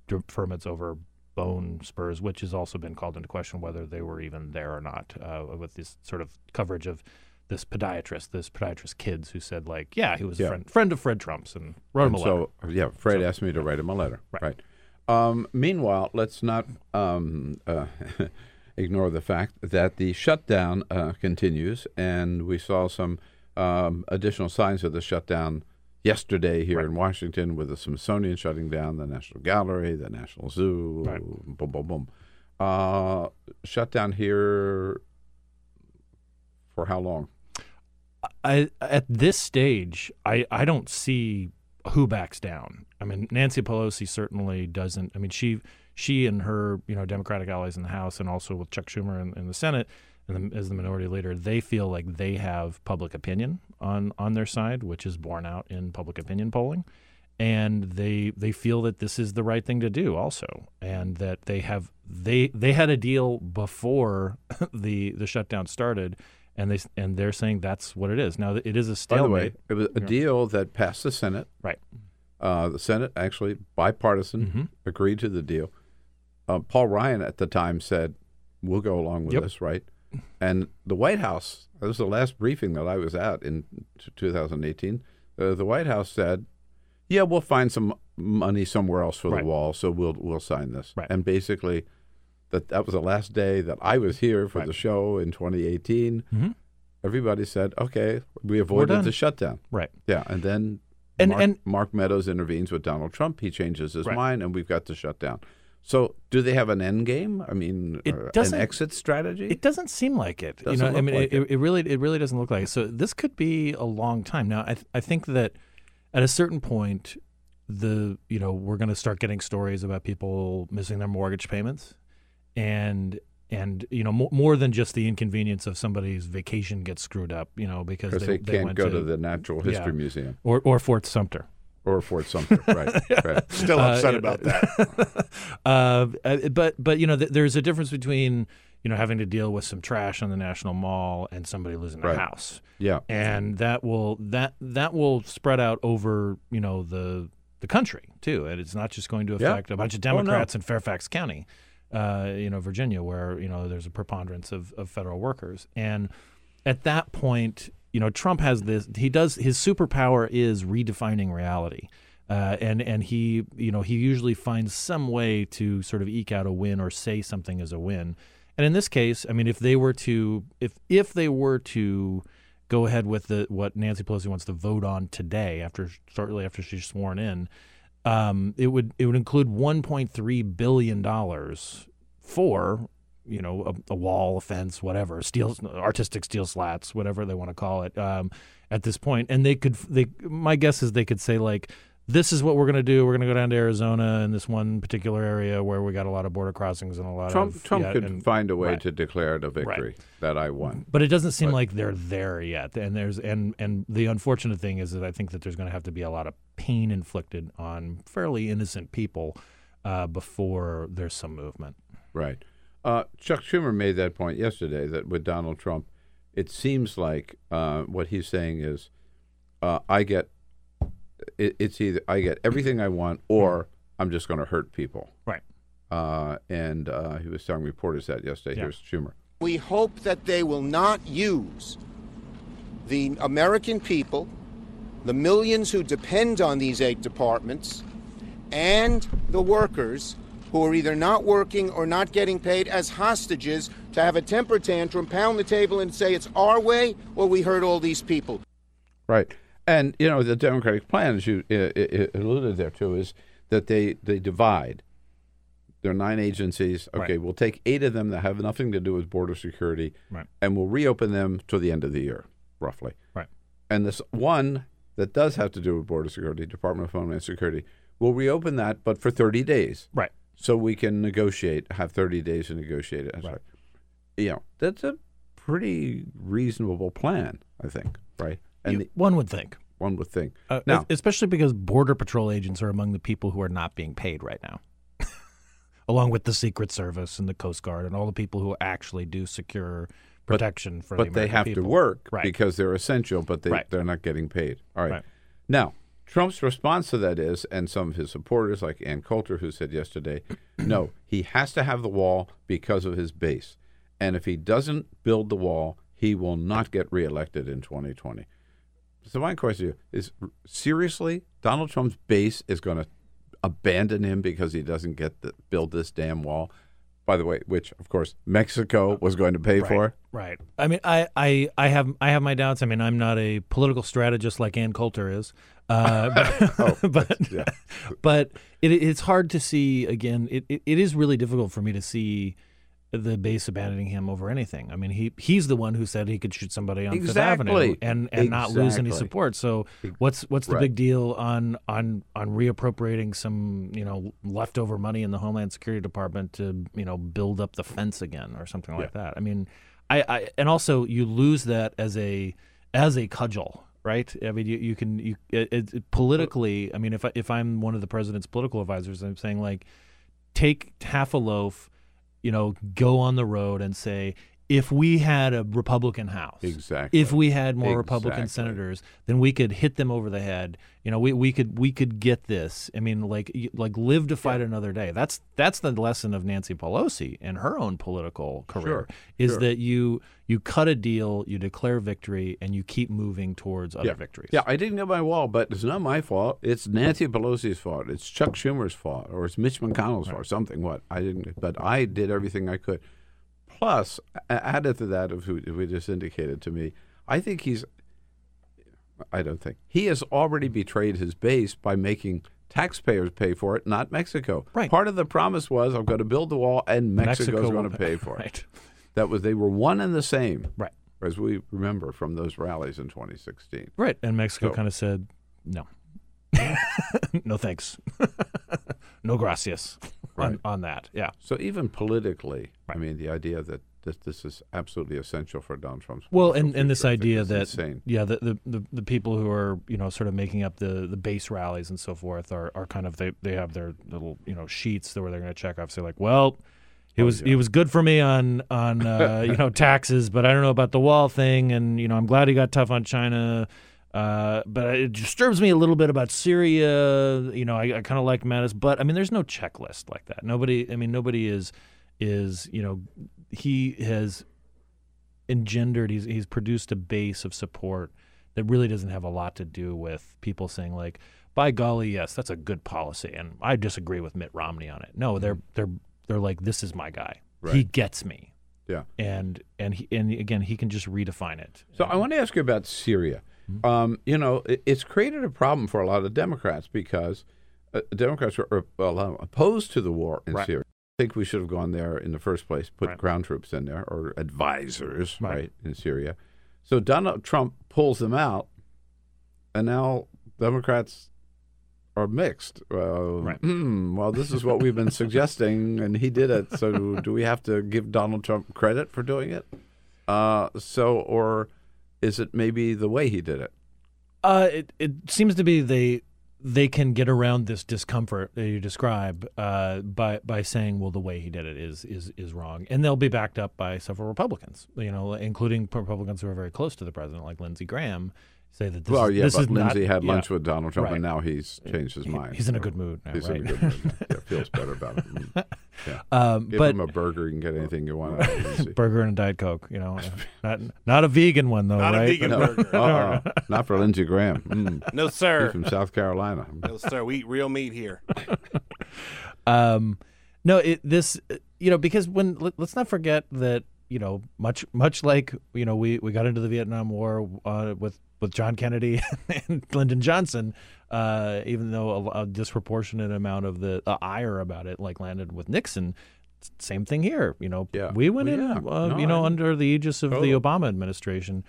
deferments over bone spurs, which has also been called into question whether they were even there or not, uh, with this sort of coverage of this podiatrist, this podiatrist kids who said like, yeah, he was a friend friend of Fred Trump's and wrote him And a letter. so, yeah, Fred asked me to write him a letter. Right. Um, meanwhile, let's not um, uh, ignore the fact that the shutdown uh, continues, and we saw some um, additional signs of the shutdown yesterday here in Washington with the Smithsonian shutting down, the National Gallery, the National Zoo, Right. boom, boom, boom. Uh, shut down here for how long? I at this stage, I, I don't see who backs down. I mean, Nancy Pelosi certainly doesn't. I mean, she she and her you know Democratic allies in the House and also with Chuck Schumer in, in the Senate and the, as the minority leader, they feel like they have public opinion on on their side, which is borne out in public opinion polling. and they they feel that this is the right thing to do also, and that they have they they had a deal before the the shutdown started, and they and they're saying that's what it is. Now it is a stalemate. By the way, it was a deal that passed the Senate. Right. Uh, the Senate actually bipartisan Mhm. agreed to the deal. Uh, Paul Ryan at the time said, "We'll go along with Yep. this, right?" And the White House. That was the last briefing that I was at in t- 2018. Uh, the White House said, "Yeah, we'll find some money somewhere else for Right. the wall, so we'll we'll sign this." Right. And basically, that that was the last day that I was here for Right. the show in 2018. Mhm. Everybody said, "Okay, we avoided the shutdown." Right. Yeah, and then And- Mark, and- Mark Meadows intervenes with Donald Trump. He changes his Right. mind, and we've got the shutdown. So, do they have an end game? I mean, It uh, an doesn't- exit strategy? It doesn't seem like it. Doesn't you know, I mean, like it, it really, it really doesn't look like it. So this could be a long time. Now, I, th- I think that at a certain point, the you know we're going to start getting stories about people missing their mortgage payments, and and you know more, more than just the inconvenience of somebody's vacation gets screwed up. You know because Because they, they, can't went go to, the Natural yeah. History Museum or or Fort Sumter. or Fort Sumter. right, right. Still Uh, upset yeah, about that. uh, uh, but but you know, th- there's a difference between you know having to deal with some trash on the National Mall and somebody losing their Right. house. Yeah. and that will that that will spread out over you know the the country too, and it's not just going to Yeah. affect a bunch of Oh, no. Democrats in Fairfax County, uh, you know, Virginia, where you know there's a preponderance of, of federal workers, and at that point, you know, Trump has this. He does his superpower is redefining reality. Uh, and and he you know he usually finds some way to sort of eke out a win or say something as a win, and in this case, I mean, if they were to if if they were to go ahead with the what Nancy Pelosi wants to vote on today after shortly after she's sworn in, um, it would it would include 1.3 billion dollars for you know a, a wall, a fence, whatever, steel artistic steel slats, whatever they want to call it. Um, at this point, and they could they my guess is they could say like. This is what we're going to do. We're going to go down to Arizona in this one particular area where we got a lot of border crossings and a lot Trump, of Trump yeah, could and- find a way right. to declare it a victory that I won. But it doesn't seem But- like they're there yet. And there's and and the unfortunate thing is that I think that there's going to have to be a lot of pain inflicted on fairly innocent people uh, before there's some movement. Right. Uh, Chuck Schumer made that point yesterday that with Donald Trump, it seems like uh, what he's saying is, uh, I get, it, it's either I get everything I want or I'm just going to hurt people. Right. Uh, and uh, he was telling reporters that yesterday. Yeah. Here's Schumer. We hope that they will not use the American people, the millions who depend on these eight departments, and the workers who are either not working or not getting paid as hostages to have a temper tantrum, pound the table, and say it's our way or we hurt all these people. Right. And, you know, the Democratic plan, as you uh, uh, alluded there to, is that they, they divide. There are nine agencies. Okay, Right. we'll take eight of them that have nothing to do with border security, Right. and we'll reopen them to the end of the year, roughly. Right. And this one that does have to do with border security, Department of Homeland Security, we'll reopen that, but for 30 days. Right. So we can negotiate, have 30 days to negotiate it. Right. right. You know, that's a pretty reasonable plan, I think, right? And You- the, one would think. one would think. Uh, now, especially because border patrol agents are among the people who are not being paid right now, along with the Secret Service and the Coast Guard and all the people who actually do secure protection for the people but they have people. to work Right. because they're essential, but they, Right. they're not getting paid. All right. Right. Now, Trump's response to that is, and some of his supporters, like Ann Coulter, who said yesterday, no, he has to have the wall because of his base. And if he doesn't build the wall, he will not get reelected in 2020. So my question to you is seriously, Donald Trump's base is going to abandon him because he doesn't get to build this damn wall? By the way, which of course Mexico was going to pay right, for. Right. I mean, I, I, I have I have my doubts. I mean, I'm not a political strategist like Ann Coulter is, uh, but Oh, but, yeah. but it, it's hard to see. Again, it, it, it is really difficult for me to see the base abandoning him over anything. I mean, he he's the one who said he could shoot somebody on Fifth Avenue Exactly. and and not lose any support. So what's what's the Right. big deal on on on reappropriating some you know leftover money in the Homeland Security Department to you know build up the fence again or something like that? I mean, I, I and also you lose that as a as a cudgel right? I mean, you, you can you it, it- politically. I mean, if I, if I'm one of the president's political advisors, I'm saying like, take half a loaf, you know, go on the road and say. If we had a Republican House, Exactly. If we had more Republican senators, then we could hit them over the head. You know, we, we could we could get this. I mean, like like live to fight another day. That's that's the lesson of Nancy Pelosi and her own political career Sure, is sure. that you you cut a deal, you declare victory, and you keep moving towards other yeah. victories. Yeah, I didn't get my wall, but it's not my fault. It's Nancy Pelosi's fault. It's Chuck Schumer's fault, or it's Mitch McConnell's fault, or something. What I didn't, but I did everything I could. Plus, added to that, of who who just indicated to me, I think he's. I don't think he has already betrayed his base by making taxpayers pay for it, not Mexico. Right. Part of the promise was I'm going to build the wall, and Mexico's Mexico going to pay- for it. That was they were one and the same. Right. As we remember from those rallies in 2016. Right. And Mexico So- kind of said, no. no thanks. no gracias on, Right. on that. Yeah. So even politically, I mean, the idea that this, this is absolutely essential for Donald Trump's Well, and, and this future, I think idea that insane. yeah, the, the, the, the people who are you know sort of making up the, the base rallies and so forth are, are kind of they, they have their little you know sheets where they're going to check off. Say like, well, he Oh, was yeah. he was good for me on on uh, you know taxes, but I don't know about the wall thing, and you know I'm glad he got tough on China. Uh, but it disturbs me a little bit about Syria. You know, I, I kind of like Mattis, but I mean, there's no checklist like that. Nobody, I mean, nobody is is you know, he has engendered he's he's produced a base of support that really doesn't have a lot to do with people saying like by golly yes that's a good policy and I disagree with Mitt Romney on it. No, they're they're they're like this is my guy. He gets me. Yeah. And and he, and again he can just redefine it. So I want to ask you about Syria. Um, you know, it, it's created a problem for a lot of Democrats because uh, Democrats are, well, opposed to the war in Right. Syria. I think we should have gone there in the first place, put Right. ground troops in there or advisors, Right. right. in Syria. So Donald Trump pulls them out, and now Democrats are mixed. Uh, Right. hmm, well, this is what we've been suggesting, and he did it. So do we have to give Donald Trump credit for doing it? Uh, so, or is it maybe the way he did it? Uh, it it seems to be they they can get around this discomfort that you describe uh, by by saying, well, the way he did it is is is wrong, and they'll be backed up by several Republicans, you know, including Republicans who are very close to the president, like Lindsey Graham, say that this well, is, yeah, this but is Lindsey not, had yeah. lunch with Donald Trump, Right. and now he's changed his He- mind. he's in a good mood now, he's in a good mood. now. Yeah, feels better about it. Mm. Yeah. Um, Give but him a burger. You can get anything you want. Out of Lindsey. burger and a diet coke, you know, not not a vegan one though, Not a right? vegan No, burger. uh-uh. not for Lindsey Graham. Mm. No, He's sir. from South Carolina. No, sir. We eat real meat here. um no it this you know because when let, let's not forget that you know much much like you know we we got into the vietnam war uh, with with john kennedy and lyndon johnson uh even though a, a disproportionate amount of the uh, ire about it like landed with nixon same thing here you know Yeah. we went Well, in yeah. uh, No, you know I- under the aegis of Totally. the obama administration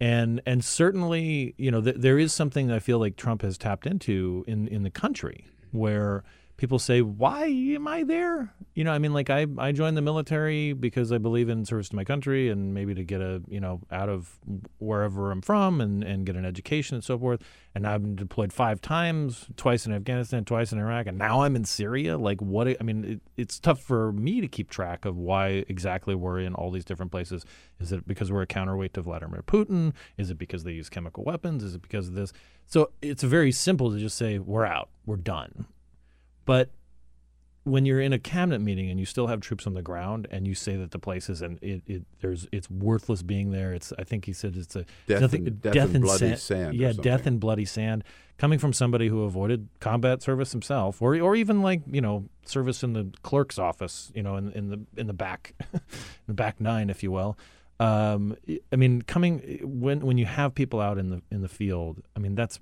and and certainly you know th- there is something I feel like Trump has tapped into in in the country where people say why am I there you know I mean like I I joined the military because I believe in service to my country and maybe to get a you know out of wherever I'm from and and get an education and so forth and I've been deployed five times twice in Afghanistan twice in Iraq and now I'm in Syria like what I mean it, it's tough for me to keep track of why exactly we're in all these different places is it because we're a counterweight to Vladimir Putin? Is it because they use chemical weapons? Is it because of this? So it's very simple to just say, we're out, we're done. But when you're in a cabinet meeting and you still have troops on the ground and you say that the place is and it, it there's it's worthless being there. It's I think he said it's a Death nothing, and- death and bloody sand or Yeah, death and bloody sand. Coming from somebody who avoided combat service himself, or or even like you know service in the clerk's office, you know, in in the in the back, in the back nine, if you will. Um, I mean, coming when when you have people out in the in the field, I mean that's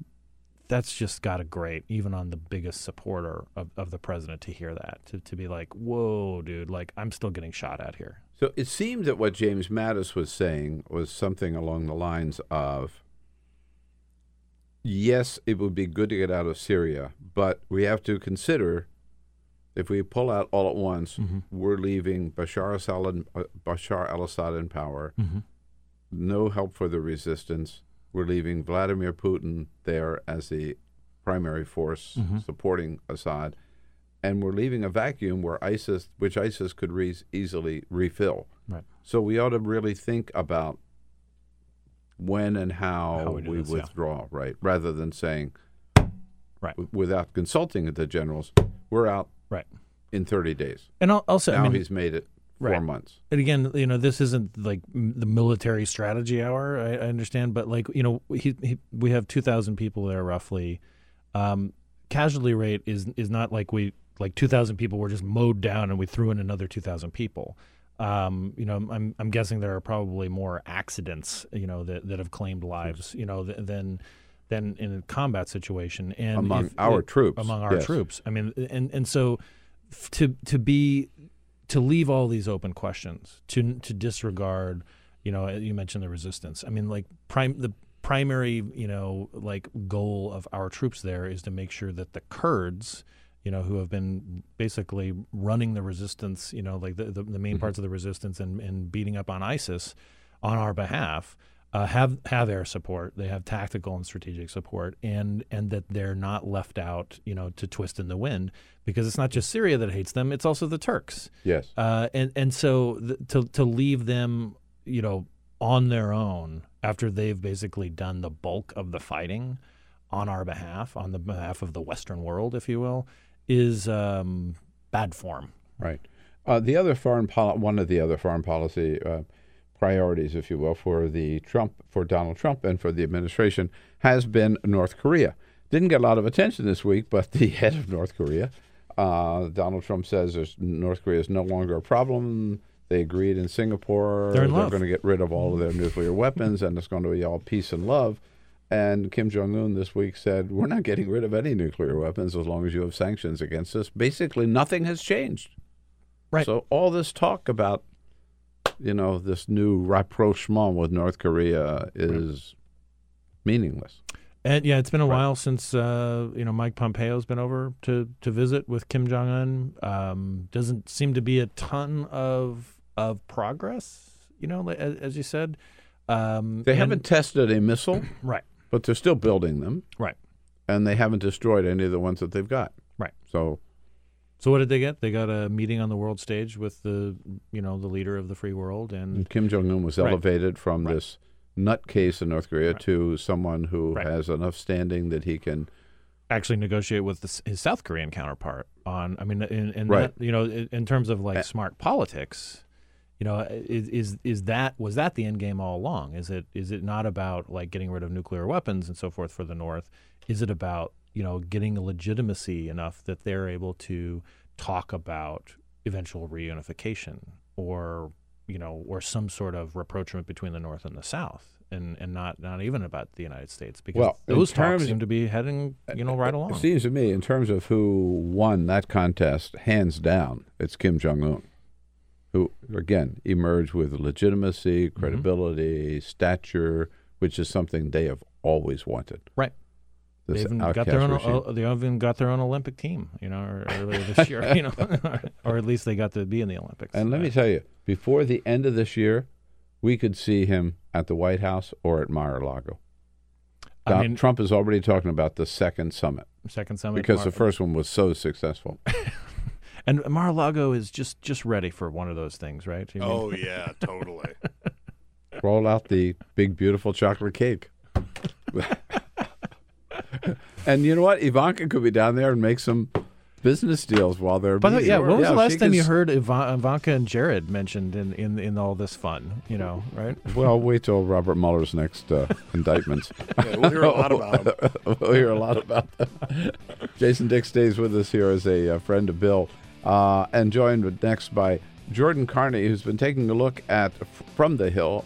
that's just got a great, even on the biggest supporter of, of the president, to hear that to to be like, whoa, dude, like I'm still getting shot at here. So it seemed that what James Mattis was saying was something along the lines of yes, it would be good to get out of Syria, but we have to consider if we pull out all at once, we're leaving Bashar al-Assad, uh, Bashar al-Assad in power, no help for the resistance. We're leaving Vladimir Putin there as the primary force Mhm. supporting Assad, and we're leaving a vacuum where ISIS, which ISIS could re- easily refill. Right. So we ought to really think about when and how, How we we this, yeah. withdraw, right? Rather than saying, Right. w- without consulting the generals, we're out Right. in 30 days. And al- also, I now mean- he's made it four Right. months. And again, you know, this isn't like the military strategy hour. I, I understand, but like you know, he, he, we have two thousand people there roughly. Um, casualty rate is is not like we like two thousand people were just mowed down and we threw in another two thousand people. Um, you know, I'm I'm guessing there are probably more accidents, you know, that, that have claimed lives, you know, th- than than in a combat situation and Among if- our troops, among our yes. troops. I mean, and and so to to be to leave all these open questions, to to disregard, you know, you mentioned the resistance. I mean, like prime the primary, you know, like goal of our troops there is to make sure that the Kurds, you know, who have been basically running the resistance, you know, like the the, the main mm-hmm. parts of the resistance and and beating up on ISIS on our behalf. Uh, have have air support. They have tactical and strategic support, and and that they're not left out, you know, to twist in the wind because it's not just Syria that hates them; it's also the Turks. Yes. Uh, and and so th- to to leave them, you know, on their own after they've basically done the bulk of the fighting on our behalf, on the behalf of the Western world, if you will, is um, bad form. Right. Uh, the other foreign pol- one of the other foreign policy uh, priorities, if you will, for the Trump for Donald Trump and for the administration has been North Korea. Didn't get a lot of attention this week, but the head of North Korea, uh, Donald Trump says North Korea is no longer a problem. They agreed in Singapore. They're in love. going to get rid of all of their nuclear weapons, and it's going to be all peace and love. And Kim Jong Un this week said, "We're not getting rid of any nuclear weapons as long as you have sanctions against us." Basically, nothing has changed. Right. So all this talk about, you know, this new rapprochement with North Korea is meaningless. And yeah, it's been a while since uh, you know Mike Pompeo's been over to to visit with Kim Jong Un. Um, doesn't seem to be a ton of of progress. You know, like, as, as you said, um, They and- haven't tested a missile, right? But they're still building them, right? And they haven't destroyed any of the ones that they've got, right? So So what did they get? They got a meeting on the world stage with the you know the leader of the free world and And Kim Jong Un was Right. elevated from this nutcase in North Korea to someone who has enough standing that he can. actually negotiate with the, his South Korean counterpart on. I mean, in, in Right. that, you know, in, in terms of like smart politics, you know, is, is is that was that the end game all along? Is it is it not about like getting rid of nuclear weapons and so forth for the North? Is it about you know getting a legitimacy enough that they're able to talk about eventual reunification or you know or some sort of rapprochement between the North and the South? And, and not not even about the United States because Well, those talks seem to be heading you know right along. It seems to me, in terms of who won that contest, hands down, it's Kim Jong Un, who again emerged with legitimacy, Mm-hmm. credibility, stature, which is something they have always wanted. Right. This They even got their own. regime. They even got their own Olympic team. You know, earlier this year. You know, or at least they got to be in the Olympics. And let me tell you, before the end of this year, we could see him at the White House or at Mar-a-Lago. I mean- Trump is already talking about the second summit. Second summit, because the first one was so successful. And Mar-a-Lago is just just ready for one of those things, right? You mean- Oh yeah, totally. Roll out the big, beautiful chocolate cake. and you know what? Ivanka could be down there and make some business deals while they're. By the way, yeah. When was the last time can you heard Ivan- Ivanka and Jared mentioned in, in, in all this fun? You know, right? Well, wait till Robert Mueller's next uh, indictments. Yeah, we'll hear a lot about him. we'll hear a lot about them. Jason Dick stays with us here as a, uh friend of Bill, uh, and joined next by Jordain Carney, who's been taking a look at from the Hill,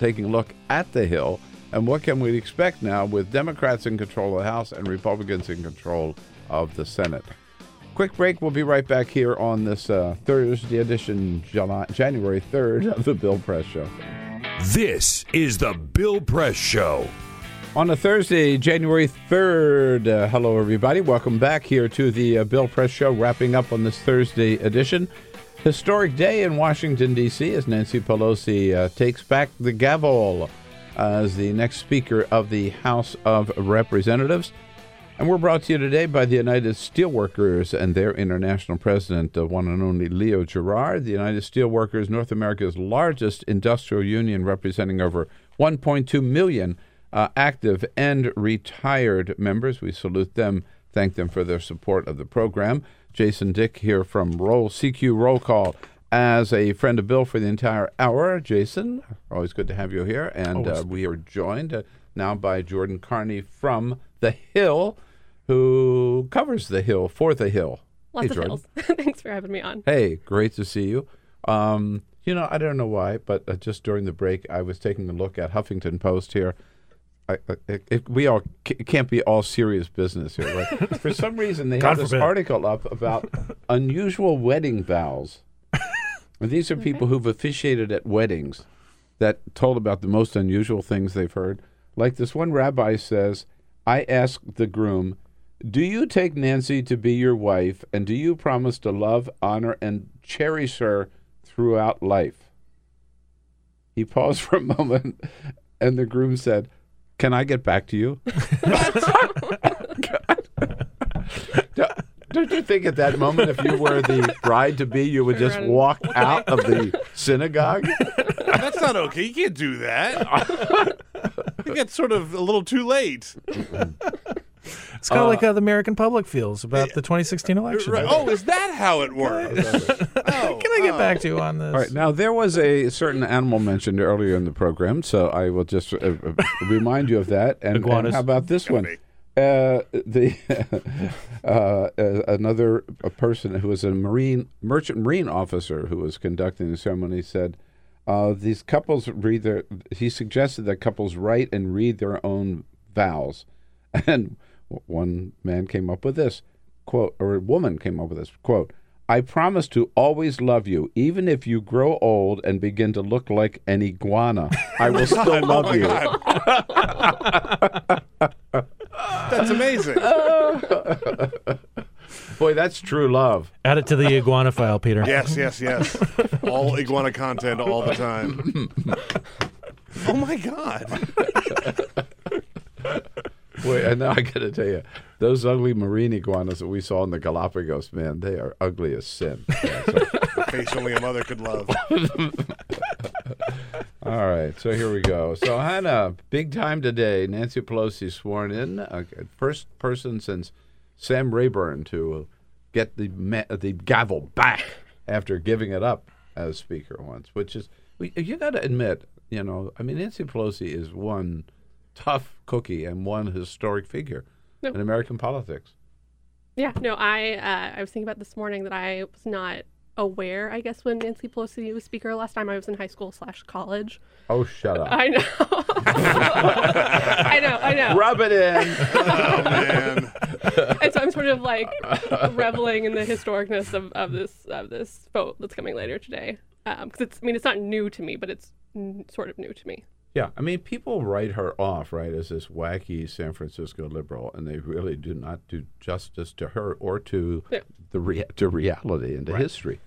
taking a look at the Hill, and what can we expect now with Democrats in control of the House and Republicans in control of the Senate. Quick break. We'll be right back here on this uh, Thursday edition, January 3rd of the Bill Press Show. This is the Bill Press Show. On a Thursday, January 3rd. Uh, hello, everybody. Welcome back here to the uh, Bill Press Show, wrapping up on this Thursday edition. Historic day in Washington, D.C., as Nancy Pelosi uh, takes back the gavel. As the next Speaker of the House of Representatives. And we're brought to you today by the United Steelworkers and their international president, the one and only Leo Gerard. The United Steelworkers, North America's largest industrial union, representing over 1.2 million uh, active and retired members. We salute them, thank them for their support of the program. Jason Dick here from Roll CQ Roll Call as a friend of Bill for the entire hour. Jason, always good to have you here. And uh, we are joined uh, now by Jordain Carney from The Hill, who covers The Hill for The Hill. Lots hey, of Jordain. hills. Thanks for having me on. Hey, great to see you. Um, you know, I don't know why, but uh, just during the break, I was taking a look at Huffington Post here. I, I, it, it- we all it can't be all serious business here, right? For some reason, they God have this forbid. article up about unusual wedding vows. And these are people who've officiated at weddings that told about the most unusual things they've heard. Like this one rabbi says, I asked the groom, Do you take Nancy to be your wife, and do you promise to love, honor, and cherish her throughout life? He paused for a moment, and the groom said, Can I get back to you? Don't- Don't you think at that moment, if you were the bride to be, you would just walk out of the synagogue? That's not okay. You can't do that. I think that's sort of a little too late. It's kind of like how the American public feels about the 2016 election. Right. Oh, is that how it works? oh, Can I get back to you on this? All right. Now, there was a certain animal mentioned earlier in the program, so I will just uh, uh, remind you of that. And, and how about this one? Uh, the uh, uh, another a person who was a marine merchant marine officer who was conducting the ceremony said uh, these couples read their. He suggested that couples write and read their own vows, and one man came up with this quote, or a woman came up with this quote. I promise to always love you, even if you grow old and begin to look like an iguana. I will still Oh love my you. God. That's amazing. Boy, that's true love. Add it to the iguana file, Peter. Yes, yes, yes. All iguana content all the time. Oh my god. Boy, and now I got to tell you, those ugly marine iguanas that we saw in the Galapagos, man, they are ugly as sin. Yeah, so- A face only a mother could love. all right, so here we go. So Hanna, big time today. Nancy Pelosi sworn in, uh, first person since Sam Rayburn to get the ma- the gavel back after giving it up as Speaker once, which is you got to admit, you know, I mean Nancy Pelosi is one tough cookie and one historic figure No. in American politics. Yeah, no, I uh, I was thinking about this morning that I was not aware. I guess when Nancy Pelosi was speaker last time, I was in high school slash college. Oh, shut up. I know. I know. I know. Rub it in. Oh man. and so I'm sort of like reveling in the historicness of, of this of this vote that's coming later today. Because it's, I mean, it's not new to me, but it's mm, sort of new to me. Yeah, I mean, people write her off, right, as this wacky San Francisco liberal, and they really do not do justice to her or to Yeah. the rea- to reality and to history.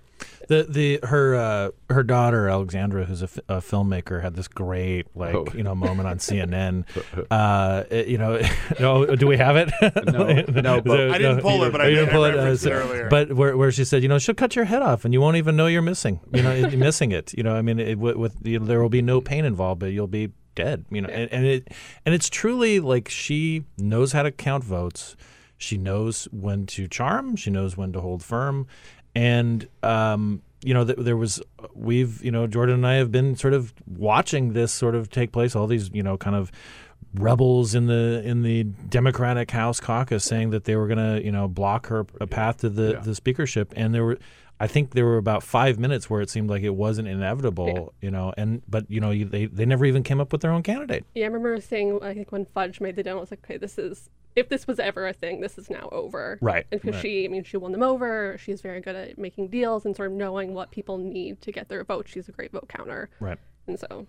The the her uh, her daughter Alexandra, who's a, f- a filmmaker, had this great like Oh. you know moment on CNN. uh, you know, no, do we have it? No, no, but- So- I didn't pull it, but I didn't pull I it, uh, so- earlier. But where, where she said, you know, she'll cut your head off, and you won't even know you're missing. You know, you're missing it. You know, I mean, it, with, with you know, there will be no pain involved, but you'll be dead. You know, and, and it and it's truly like she knows how to count votes. She knows when to charm. She knows when to hold firm, and um, you know, th- there was we've you know Jordain and I have been sort of watching this sort of take place. All these you know kind of rebels in the in the Democratic House caucus saying that they were going to you know block her a path to the the speakership, and there were. I think there were about five minutes where it seemed like it wasn't inevitable, you know, and but you know you, they they never even came up with their own candidate. Yeah, I remember saying I think when Fudge made the demo, I was like, okay, this is if this was ever a thing, this is now over. Right, And because right. she, I mean, she won them over. She's very good at making deals and sort of knowing what people need to get their vote. She's a great vote counter. Right. And so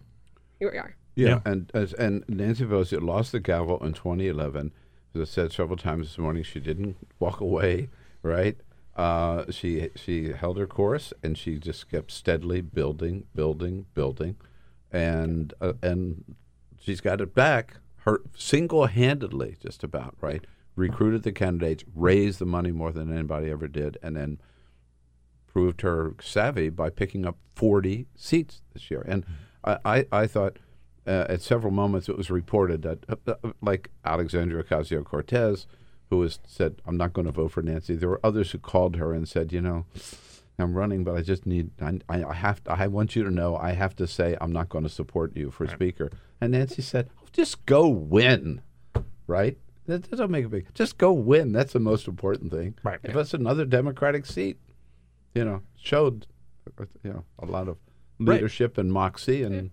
here we are. Yeah, and as, and Nancy Pelosi lost the gavel in 2011. As I said several times this morning, she didn't walk away. Right? Uh, she she held her course, and she just kept steadily building, building, building, and uh, and she's got it back. Her single-handedly, just about right, recruited the candidates, raised the money more than anybody ever did, and then proved her savvy by picking up 40 seats this year. And I, I, I thought uh, at several moments it was reported that, uh, uh, like Alexandria Ocasio Cortez, who has said, I'm not going to vote for Nancy, there were others who called her and said, you know, I'm running, but I just need, I, I have, to, I want you to know, I have to say I'm not going to support you for Speaker. And Nancy said, just go win, right? That that doesn't make a big. Just go win. That's the most important thing. Right. If it's another Democratic seat, you know, showed, you know, a lot of Right. leadership and moxie and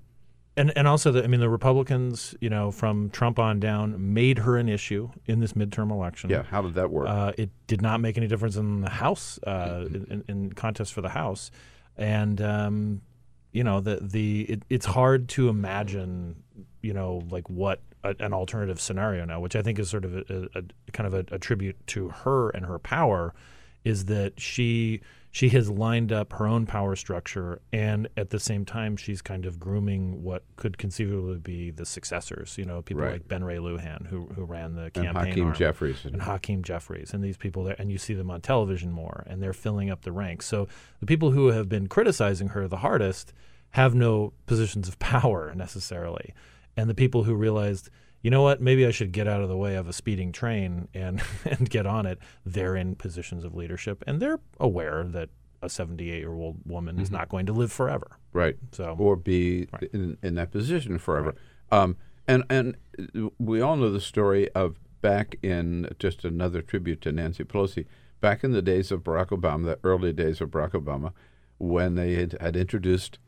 And and also, the, I mean, the Republicans, you know, from Trump on down, made her an issue in this midterm election. yeah. How did that work? Uh, it did not make any difference in the House, uh, in, in contest for the House, and um, you know the the it, it's hard to imagine, you know, like what a, an alternative scenario now, which I think is sort of a, a, a kind of a, tribute to her and her power, is that she she has lined up her own power structure, and at the same time, she's kind of grooming what could conceivably be the successors. You know, people Right. like Ben Ray Lujan, who who ran the campaign and Hakeem arm Jeffries. and Hakeem Jeffries and these people there, and you see them on television more, and they're filling up the ranks. So the people who have been criticizing her the hardest have no positions of power necessarily, and the people who realized, you know what, maybe I should get out of the way of a speeding train and and get on it, they're in positions of leadership, and they're aware that a 78 year old woman is not going to live forever. right? So or be in, in that position forever. Um, and and we all know the story of back in just another tribute to Nancy Pelosi. Back in the days of Barack Obama, the early days of Barack Obama, when they had, had introduced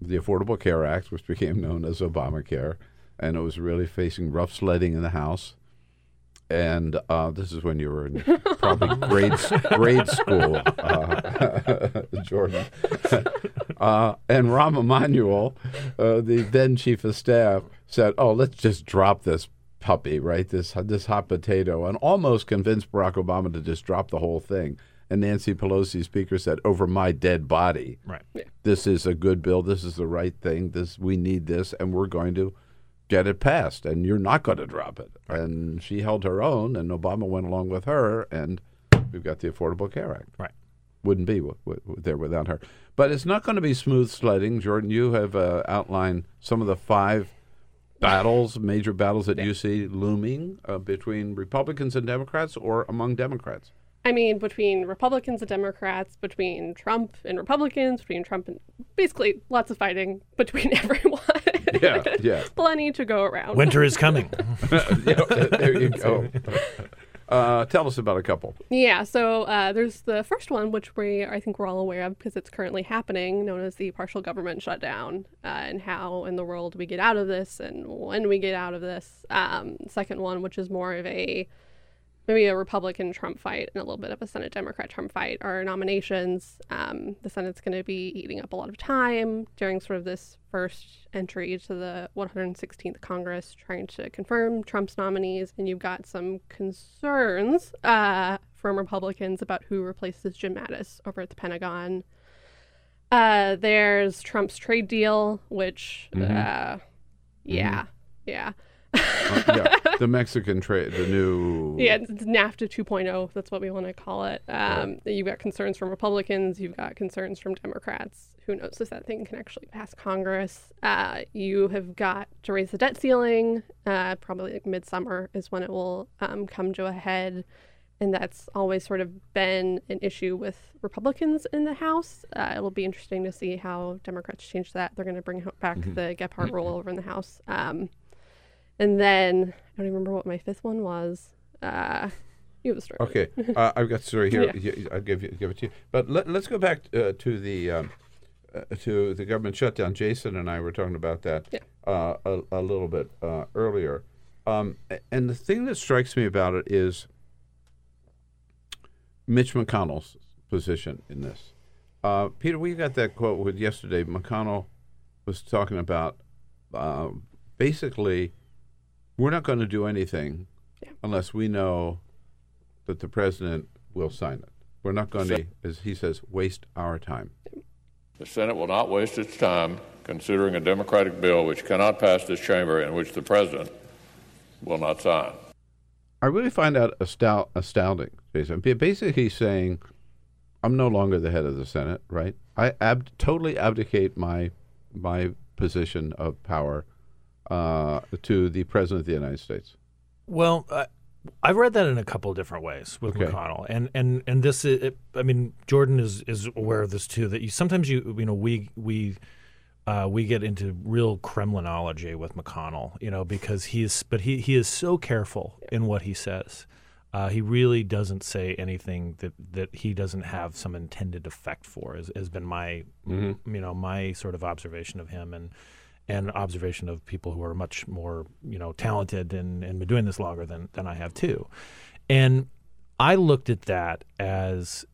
the Affordable Care Act, which became known as Obamacare, and it was really facing rough sledding in the House. And uh, this is when you were in probably grade grade school, uh, Jordain. uh, and Rahm Emanuel, uh, the then chief of staff, said, "Oh, let's just drop this puppy, right? This this hot potato," and almost convinced Barack Obama to just drop the whole thing. And Nancy Pelosi, Speaker, said, "Over my dead body, right. this is a good bill. This is the right thing. This we need this, and we're going to get it passed. And you're not going to drop it." And she held her own, and Obama went along with her, and we've got the Affordable Care Act. Right. Wouldn't be w- w- there without her. But it's not going to be smooth sledding. Jordain, you have uh, outlined some of the five battles, major battles that you see looming uh, between Republicans and Democrats, or among Democrats. I mean, between Republicans and Democrats, between Trump and Republicans, between Trump and basically lots of fighting between everyone. Yeah, yeah. Plenty to go around. Winter is coming. Yeah, there you go. Uh, tell us about a couple. Yeah, so uh, there's the first one, which we I think we're all aware of because it's currently happening, known as the partial government shutdown, uh, and how in the world we get out of this and when we get out of this. Um, second one, which is more of a maybe a Republican Trump fight and a little bit of a Senate Democrat Trump fight are nominations. Um, the Senate's going to be eating up a lot of time during sort of this first entry to the 116th Congress, trying to confirm Trump's nominees. And you've got some concerns uh, from Republicans about who replaces Jim Mattis over at the Pentagon. Uh, there's Trump's trade deal, which, uh, yeah, yeah. Uh, yeah, the Mexican trade, the new. Yeah, it's NAFTA 2.0. That's what we want to call it. Um, You've got concerns from Republicans. You've got concerns from Democrats. Who knows if that thing can actually pass Congress? Uh, you have got to raise the debt ceiling. Uh, probably like midsummer is when it will um, come to a head. And that's always sort of been an issue with Republicans in the House. Uh, it'll be interesting to see how Democrats change that. They're going to bring back the Gephardt rule over in the House. Um, and then I don't remember what my fifth one was. Uh, you have a story. Okay, uh, I've got the story here. Yeah. I'll give you give it to you. But let, let's go back uh, to the um, uh, to the government shutdown. Jason and I were talking about that Yeah. uh, a, a little bit uh, earlier. Um, and the thing that strikes me about it is Mitch McConnell's position in this. Uh, Peter, we got that quote with yesterday. McConnell was talking about uh, basically, we're not going to do anything unless we know that the president will sign it. We're not going to, as he says, waste our time. The Senate will not waste its time considering a Democratic bill which cannot pass this chamber and which the President will not sign. I really find that astou- astounding. Jason. Basically, he's saying, "I'm no longer the head of the Senate, right? I ab- totally abdicate my my position of power uh, to the President of the United States." Well, uh, I've read that in a couple of different ways with Okay. McConnell, and and and this is, it, I mean, Jordain is is aware of this too. That you sometimes you you know we we. Uh, we get into real Kremlinology with McConnell, you know, because he's, but he, he is so careful in what he says. Uh, he really doesn't say anything that, that he doesn't have some intended effect for. Has, has been my, Mhm. you know, my sort of observation of him, and and observation of people who are much more, you know, talented and, and been doing this longer than than I have too. And I looked at that as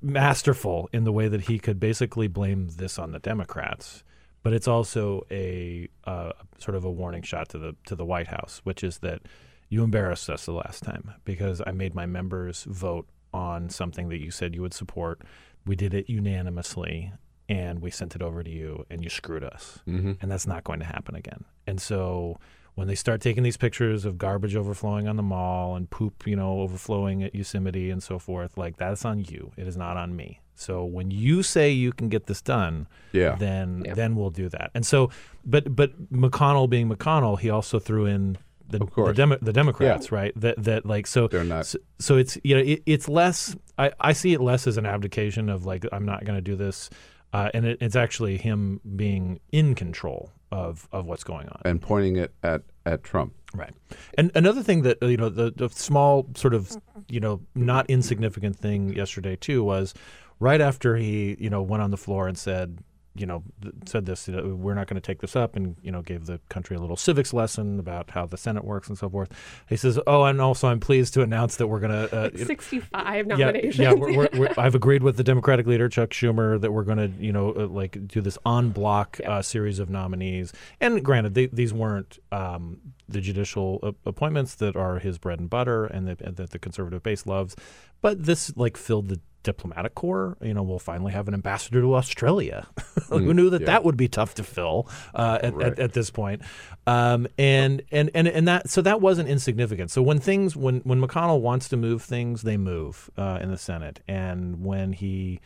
masterful in the way that he could basically blame this on the Democrats, but it's also a uh, sort of a warning shot to the to the White House, which is that you embarrassed us the last time because I made my members vote on something that you said you would support. We did it unanimously, and we sent it over to you, and you screwed us, Mhm. and that's not going to happen again. And so when they start taking these pictures of garbage overflowing on the mall and poop, you know, overflowing at Yosemite and so forth, like that's on you. It is not on me. So when you say you can get this done, Yeah. then then we'll do that. And so, but but McConnell being McConnell, he also threw in the the, course. Demo- the Democrats, right? That that like so They're not- So, so it's you know it, it's less. I I see it less as an abdication of like I'm not going to do this. Uh, and it, it's actually him being in control of, of what's going on. and pointing it at at Trump. Right. And another thing that uh, you know the the small sort of you know not insignificant thing yesterday too was right after he you know went on the floor and said you know th- said this you know, we're not going to take this up and you know gave the country a little civics lesson about how the Senate works and so forth. He says, "Oh, and also I'm pleased to announce that we're going to uh, know- 65 yeah, nominations. Yeah, we're, we're, we're, I've agreed with the Democratic leader Chuck Schumer that we're going to, you know, uh, like do this en bloc uh, series of nominees. And granted, they, these weren't um, the judicial appointments that are his bread and butter and that, that the conservative base loves, but this like filled the diplomatic corps. You know, we'll finally have an ambassador to Australia. Who Mm, knew that yeah. that would be tough to fill uh, at, Right. at, at this point? Um, and, and and and that so that wasn't insignificant. So when things when when McConnell wants to move things, they move uh, in the Senate, and when he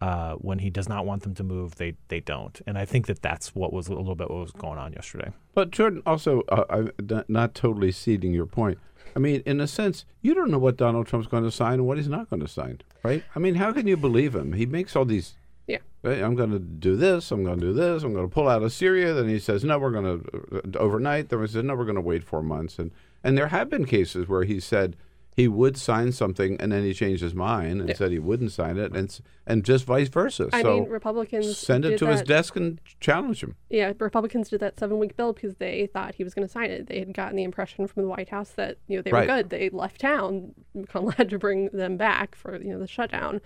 uh, when he does not want them to move, they they don't. And I think that that's what was a little bit what was going on yesterday. But Jordain, also, uh, I'm not- not totally ceding your point. I mean, in a sense, you don't know what Donald Trump's going to sign and what he's not going to sign, right? I mean, how can you believe him? He makes all these. Yeah. Right, I'm going to do this. I'm going to do this. I'm going to pull out of Syria. Then he says, "No, we're going to overnight." Then he says, "No, we're going to wait four months." And and there have been cases where he said he would sign something and then he changed his mind and Yeah. said he wouldn't sign it, and and just vice versa. I so mean, Republicans send it to his desk and challenge him. Yeah, Republicans did that seven week bill because they thought he was going to sign it. They had gotten the impression from the White House that you know they Right. were good. They left town. McConnell had to bring them back for you know the shutdown.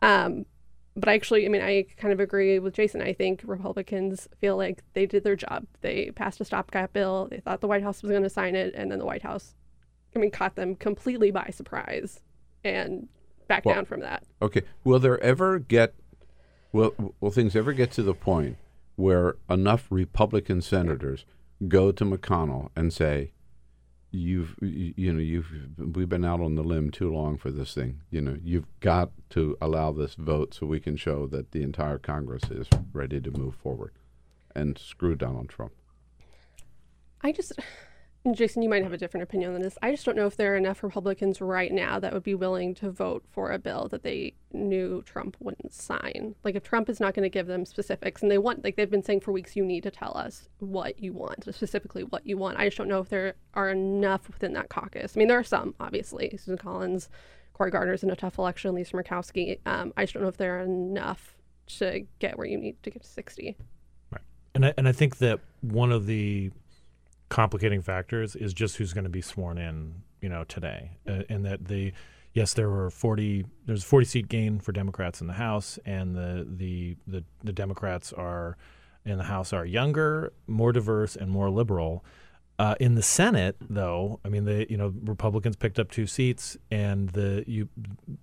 Um, but actually, I mean, I kind of agree with Jason. I think Republicans feel like they did their job. They passed a stopgap bill. They thought the White House was going to sign it, and then the White House, I mean, caught them completely by surprise and back Well, down from that. Okay. Will there ever get will will things ever get to the point where enough Republican senators go to McConnell and say, "You've you, you know you've we've been out on the limb too long for this thing. You know you've got to allow this vote so we can show that the entire Congress is ready to move forward, and screw Donald Trump." I just, Jason, you might have a different opinion on this. I just don't know if there are enough Republicans right now that would be willing to vote for a bill that they knew Trump wouldn't sign. Like, if Trump is not going to give them specifics, and they want, like they've been saying for weeks, you need to tell us what you want, specifically what you want. I just don't know if there are enough within that caucus. I mean, there are some, obviously. Susan Collins, Cory Gardner's in a tough election, Lisa Murkowski. Um, I just don't know if there are enough to get where you need to get to 60. And I, and I think that one of the complicating factors is just who's going to be sworn in, you know, today, uh, and that the yes, there were forty. There's a forty seat gain for Democrats in the House, and the the the, the Democrats are in the House are younger, more diverse, and more liberal. Uh, in the Senate, though, I mean, the you know Republicans picked up two seats, and the you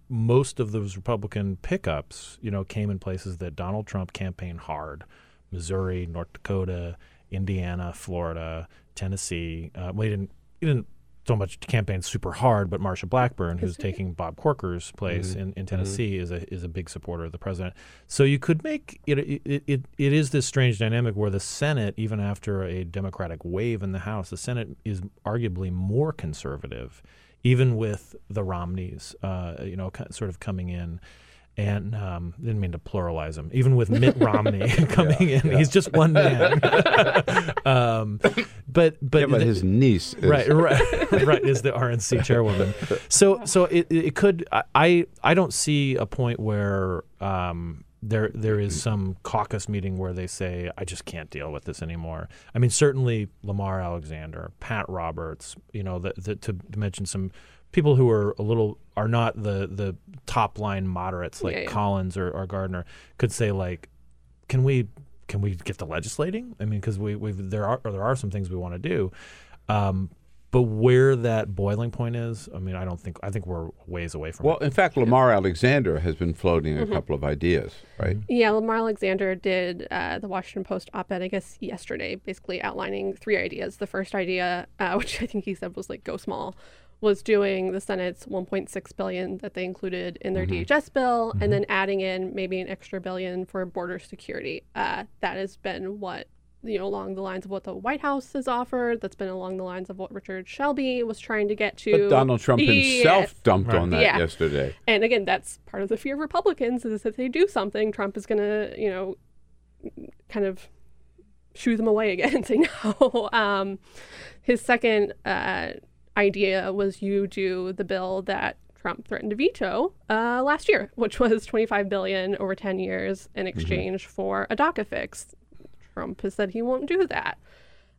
most of those Republican pickups, you know, came in places that Donald Trump campaigned hard: Missouri, North Dakota, Indiana, Florida, Tennessee. Uh, well, he didn't he didn't so much campaign super hard, but Marsha Blackburn, who's taking Bob Corker's place Mhm. in, in Tennessee, is a is a big supporter of the president. So you could make it, it it it is this strange dynamic where the Senate, even after a Democratic wave in the House, the Senate is arguably more conservative, even with the Romneys, uh, you know, sort of coming in. And um, didn't mean to pluralize him. Even with Mitt Romney coming in, he's just one man. um, but but, Yeah, but the- his niece is- right right right is the RNC chairwoman. So so it it could I- I I don't see a point where um there there is some caucus meeting where they say I just can't deal with this anymore. I mean certainly Lamar Alexander, Pat Roberts, you know the, the, to, to mention some people who are a little are not the the top line moderates like Yeah, yeah. Collins or, or Gardner could say like can we can we get the legislating? I mean, because we we there are there are some things we want to do, um, but where that boiling point is, I mean, I don't think I think we're ways away from Well, it. in fact, Lamar Alexander has been floating a Mhm. couple of ideas, right? Yeah, Lamar Alexander did uh, the Washington Post op-ed, I guess, yesterday, basically outlining three ideas. The first idea, uh, which I think he said was like go small, was doing the Senate's 1.6 billion that they included in their Mhm. DHS bill, and then adding in maybe an extra billion for border security. Uh, that has been what you know along the lines of what the White House has offered. That's been along the lines of what Richard Shelby was trying to get to. But Donald Trump himself Yes. dumped on that Yeah. yesterday. And again, that's part of the fear of Republicans is if they do something, Trump is going to, you know, kind of shoo them away again and say no. Um, his second uh, idea was you do the bill that Trump threatened to veto uh, last year, which was 25 billion over 10 years in exchange for a DACA fix. Trump has said he won't do that.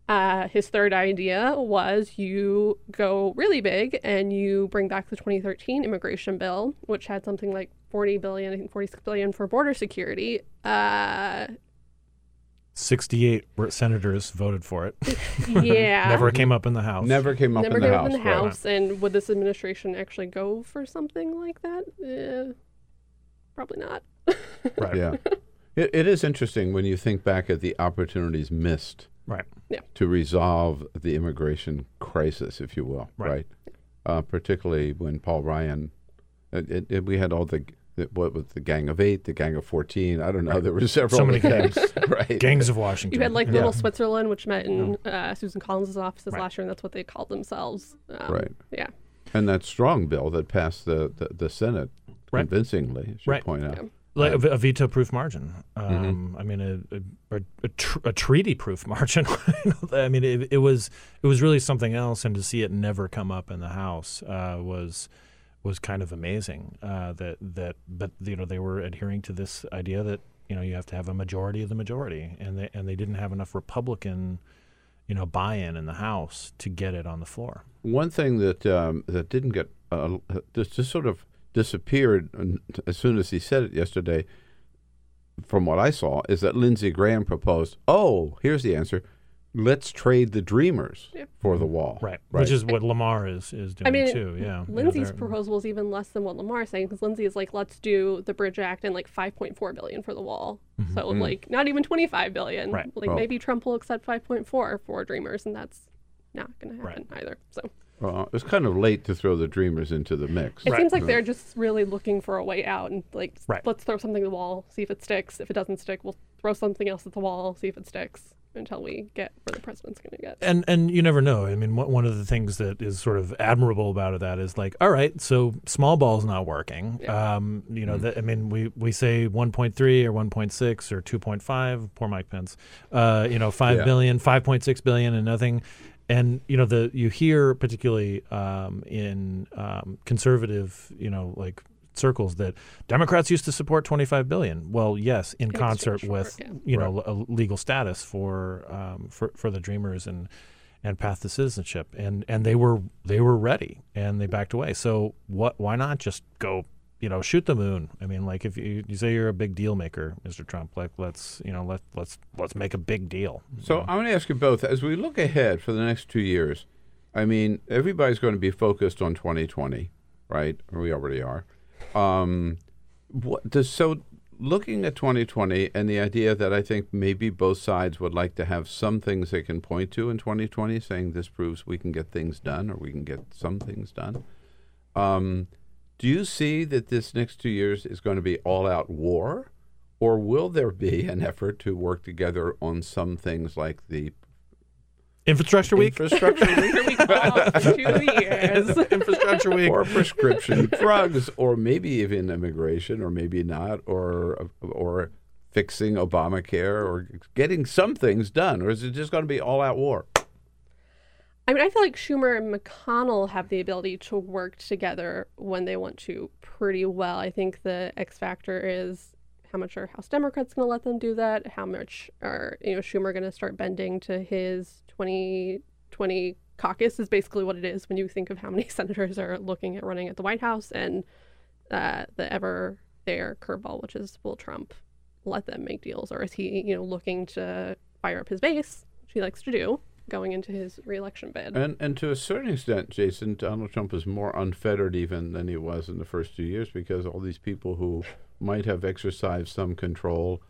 Uh, his third idea was you go really big and you bring back the 2013 immigration bill, which had something like 40 billion, I think 46 billion for border security. Uh, Sixty-eight senators voted for it. Yeah. never came up in the House. Never came up never in the came House. up in the right. House. And would this administration actually go for something like that? Eh, probably not. Right. Yeah. It, it is interesting when you think back at the opportunities missed Right. Yeah. to resolve the immigration crisis, if you will, Right. right? Uh, particularly when Paul Ryan, it, it, it- we had all the, the what was the Gang of Eight, the Gang of Fourteen. I don't know. There were several. So many gangs. right? Gangs of Washington. You had like Yeah. Little Switzerland, which met in uh, Susan Collins' offices Right. last year, and that's what they called themselves. Um, Right. Yeah. And that strong bill that passed the, the, the Senate Right. convincingly, I should Right. point out. like Uh, a, a veto-proof margin. Mm-hmm. Um, I mean, a a, a, tr- a treaty-proof margin. I mean, it, it was it was really something else, and to see it never come up in the House uh, was was kind of amazing. Uh, that that but you know they were adhering to this idea that you know you have to have a majority of the majority, and they and they didn't have enough Republican you know buy-in in the House to get it on the floor. One thing that um, that didn't get uh, just, just sort of disappeared as soon as he said it yesterday, from what I saw, is that Lindsey Graham proposed, "Oh, here's the answer: let's trade the Dreamers for the wall." Right. Which is what Lamar is is doing I mean, too. Yeah. Yeah, Lindsey's they're- proposal is even less than what Lamar is saying because Lindsay is like, let's do the Bridge Act and like 5.4 billion for the wall. So Mhm. like not even 25 billion. Right. Like Oh. maybe Trump will accept 5.4 for Dreamers, and that's not going to happen either. So Well, it was kind of late to throw the Dreamers into the mix. it seems like they're just really looking for a way out and like Right. let's throw something at the wall, see if it sticks. If it doesn't stick, we'll throw something else at the wall, see if it sticks until we get where the president's going to get. and and you never know. I mean, one one of the things that is sort of admirable about that is like, all right, so small ball's not working. Um, you know, that, I mean, we we say 1.3 or 1.6 or 2.5. Poor Mike Pence. Uh, you know, five Yeah. billion, 5.6 billion, and nothing. And you know, the you hear particularly um, in um, conservative, you know, like circles that Democrats used to support 25 billion. Well, yes, in In concert exchange with yeah. you know a legal status for um, for for the Dreamers and and path to citizenship, and and they were they were ready and they backed away. So what? Why not just go you know, shoot the moon. I mean, like if you, you say you're a big deal maker, Mr. Trump, like let's you know let let's let's make a big deal. So I'm going to ask you both as we look ahead for the next two years. I mean, everybody's going to be focused on 2020, right? Or we already are. Um, what so looking at 2020 and the idea that I think maybe both sides would like to have some things they can point to in 2020, saying this proves we can get things done or we can get some things done. Um, do you see that this next two years is going to be all out war? Or will there be an effort to work together on some things like the Infrastructure Week? Infrastructure Week? two years. Infrastructure Week. or prescription drugs, or maybe even immigration, or maybe not, or or fixing Obamacare, or getting some things done, or is it just going to be all out war? I mean, I feel like Schumer and McConnell have the ability to work together when they want to pretty well. I think the X factor is how much are House Democrats going to let them do that? How much are you know Schumer going to start bending to his 2020 caucus? Is basically what it is when you think of how many senators are looking at running at the White House and uh, the ever there curveball, which is will Trump let them make deals, or is he you know looking to fire up his base, which he likes to do? Going into his reelection bid. And and to a certain extent, Jason, Donald Trump is more unfettered even than he was in the first two years because all these people who might have exercised some control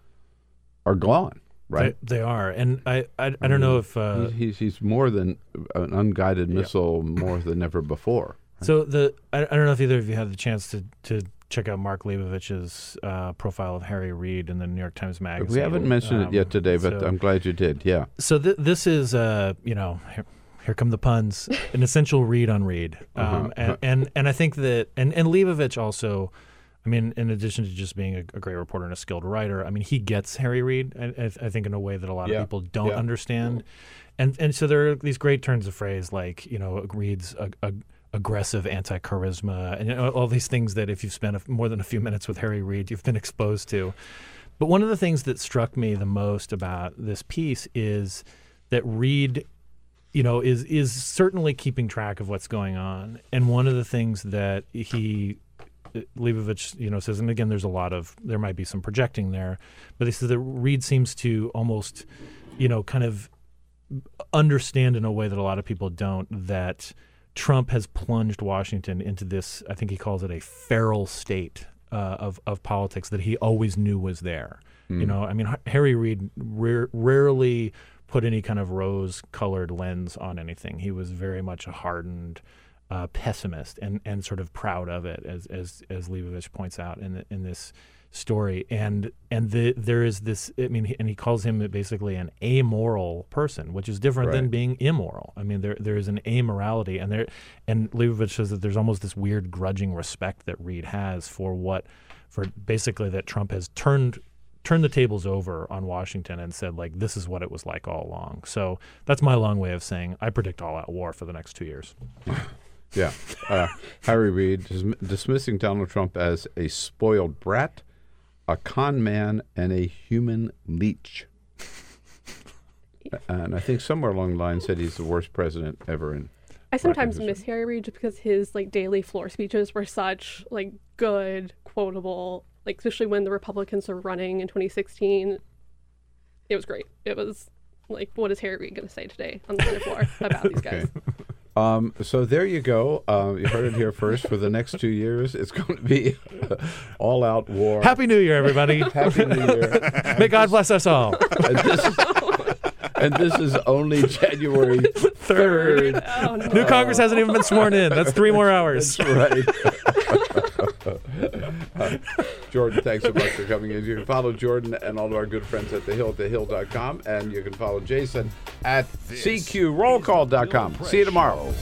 are gone, right? They, they are, and I I, I don't know if uh, he's, he's he's more than an unguided missile, more than ever before. So the I, I don't know if either of you had the chance to to check out Mark Leibovich's uh, profile of Harry Reid in the New York Times Magazine. We haven't mentioned it yet Um, today, but so- I'm glad you did. Yeah. So th- this is, uh, you know, here, here come the puns. An essential read on Reid, um, Uh-huh. and, and and I think that and and Leibovich also. I mean, in addition to just being a, a great reporter and a skilled writer, I mean, he gets Harry Reid. I, I, I think in a way that a lot Yeah. of people don't Yeah. understand, and and so there are these great turns of phrase like you know Reid's a, a, aggressive anti-charisma and you know, all these things that if you've spent more than a few minutes with Harry Reid, you've been exposed to. But one of the things that struck me the most about this piece is that Reid, you know, is is certainly keeping track of what's going on. And one of the things that he uh, Leibovich, you know, says, and again, there's a lot of there might be some projecting there, but he says that Reid seems to almost, you know, kind of understand in a way that a lot of people don't that Trump has plunged Washington into this. I think he calls it a feral state uh, of of politics that he always knew was there. You Mm. know, I mean, Harry Reid rare, rarely put any kind of rose-colored lens on anything. He was very much a hardened uh, pessimist and, and sort of proud of it, as as as Leibovich points out in the, in this story. And and the, there is this. I mean, and he calls him basically an amoral person, which is different than being immoral. I mean, there there is an amorality, and there and Leibovich says that there's almost this weird grudging respect that Reid has for what for basically that Trump has turned turned the tables over on Washington and said like this is what it was like all along. So that's my long way of saying I predict all out war for the next two years. Yeah. Uh, Harry Reid dismissing Donald Trump as a spoiled brat, a con man, and a human leech. and I think somewhere along the line said he's the worst president ever in. I sometimes miss Harry Reid just because his like daily floor speeches were such like good, quotable, like especially when the Republicans were running in 2016. It was great. It was like, what is Harry Reid going to say today on the Senate floor about these guys? Um, so there you go. Um, you heard it here first. For the next two years, it's going to be all out war. Happy New Year, everybody! Happy New Year. May God bless us all. and, this is, and this is only January 3rd. Oh, no. New Congress hasn't even been sworn in. That's three more hours. That's right. Uh, Jordain, thanks so much for coming in. You can follow Jordain and all of our good friends at thehill at thehill.com, and you can follow Jason at cqrollcall.com. See you tomorrow.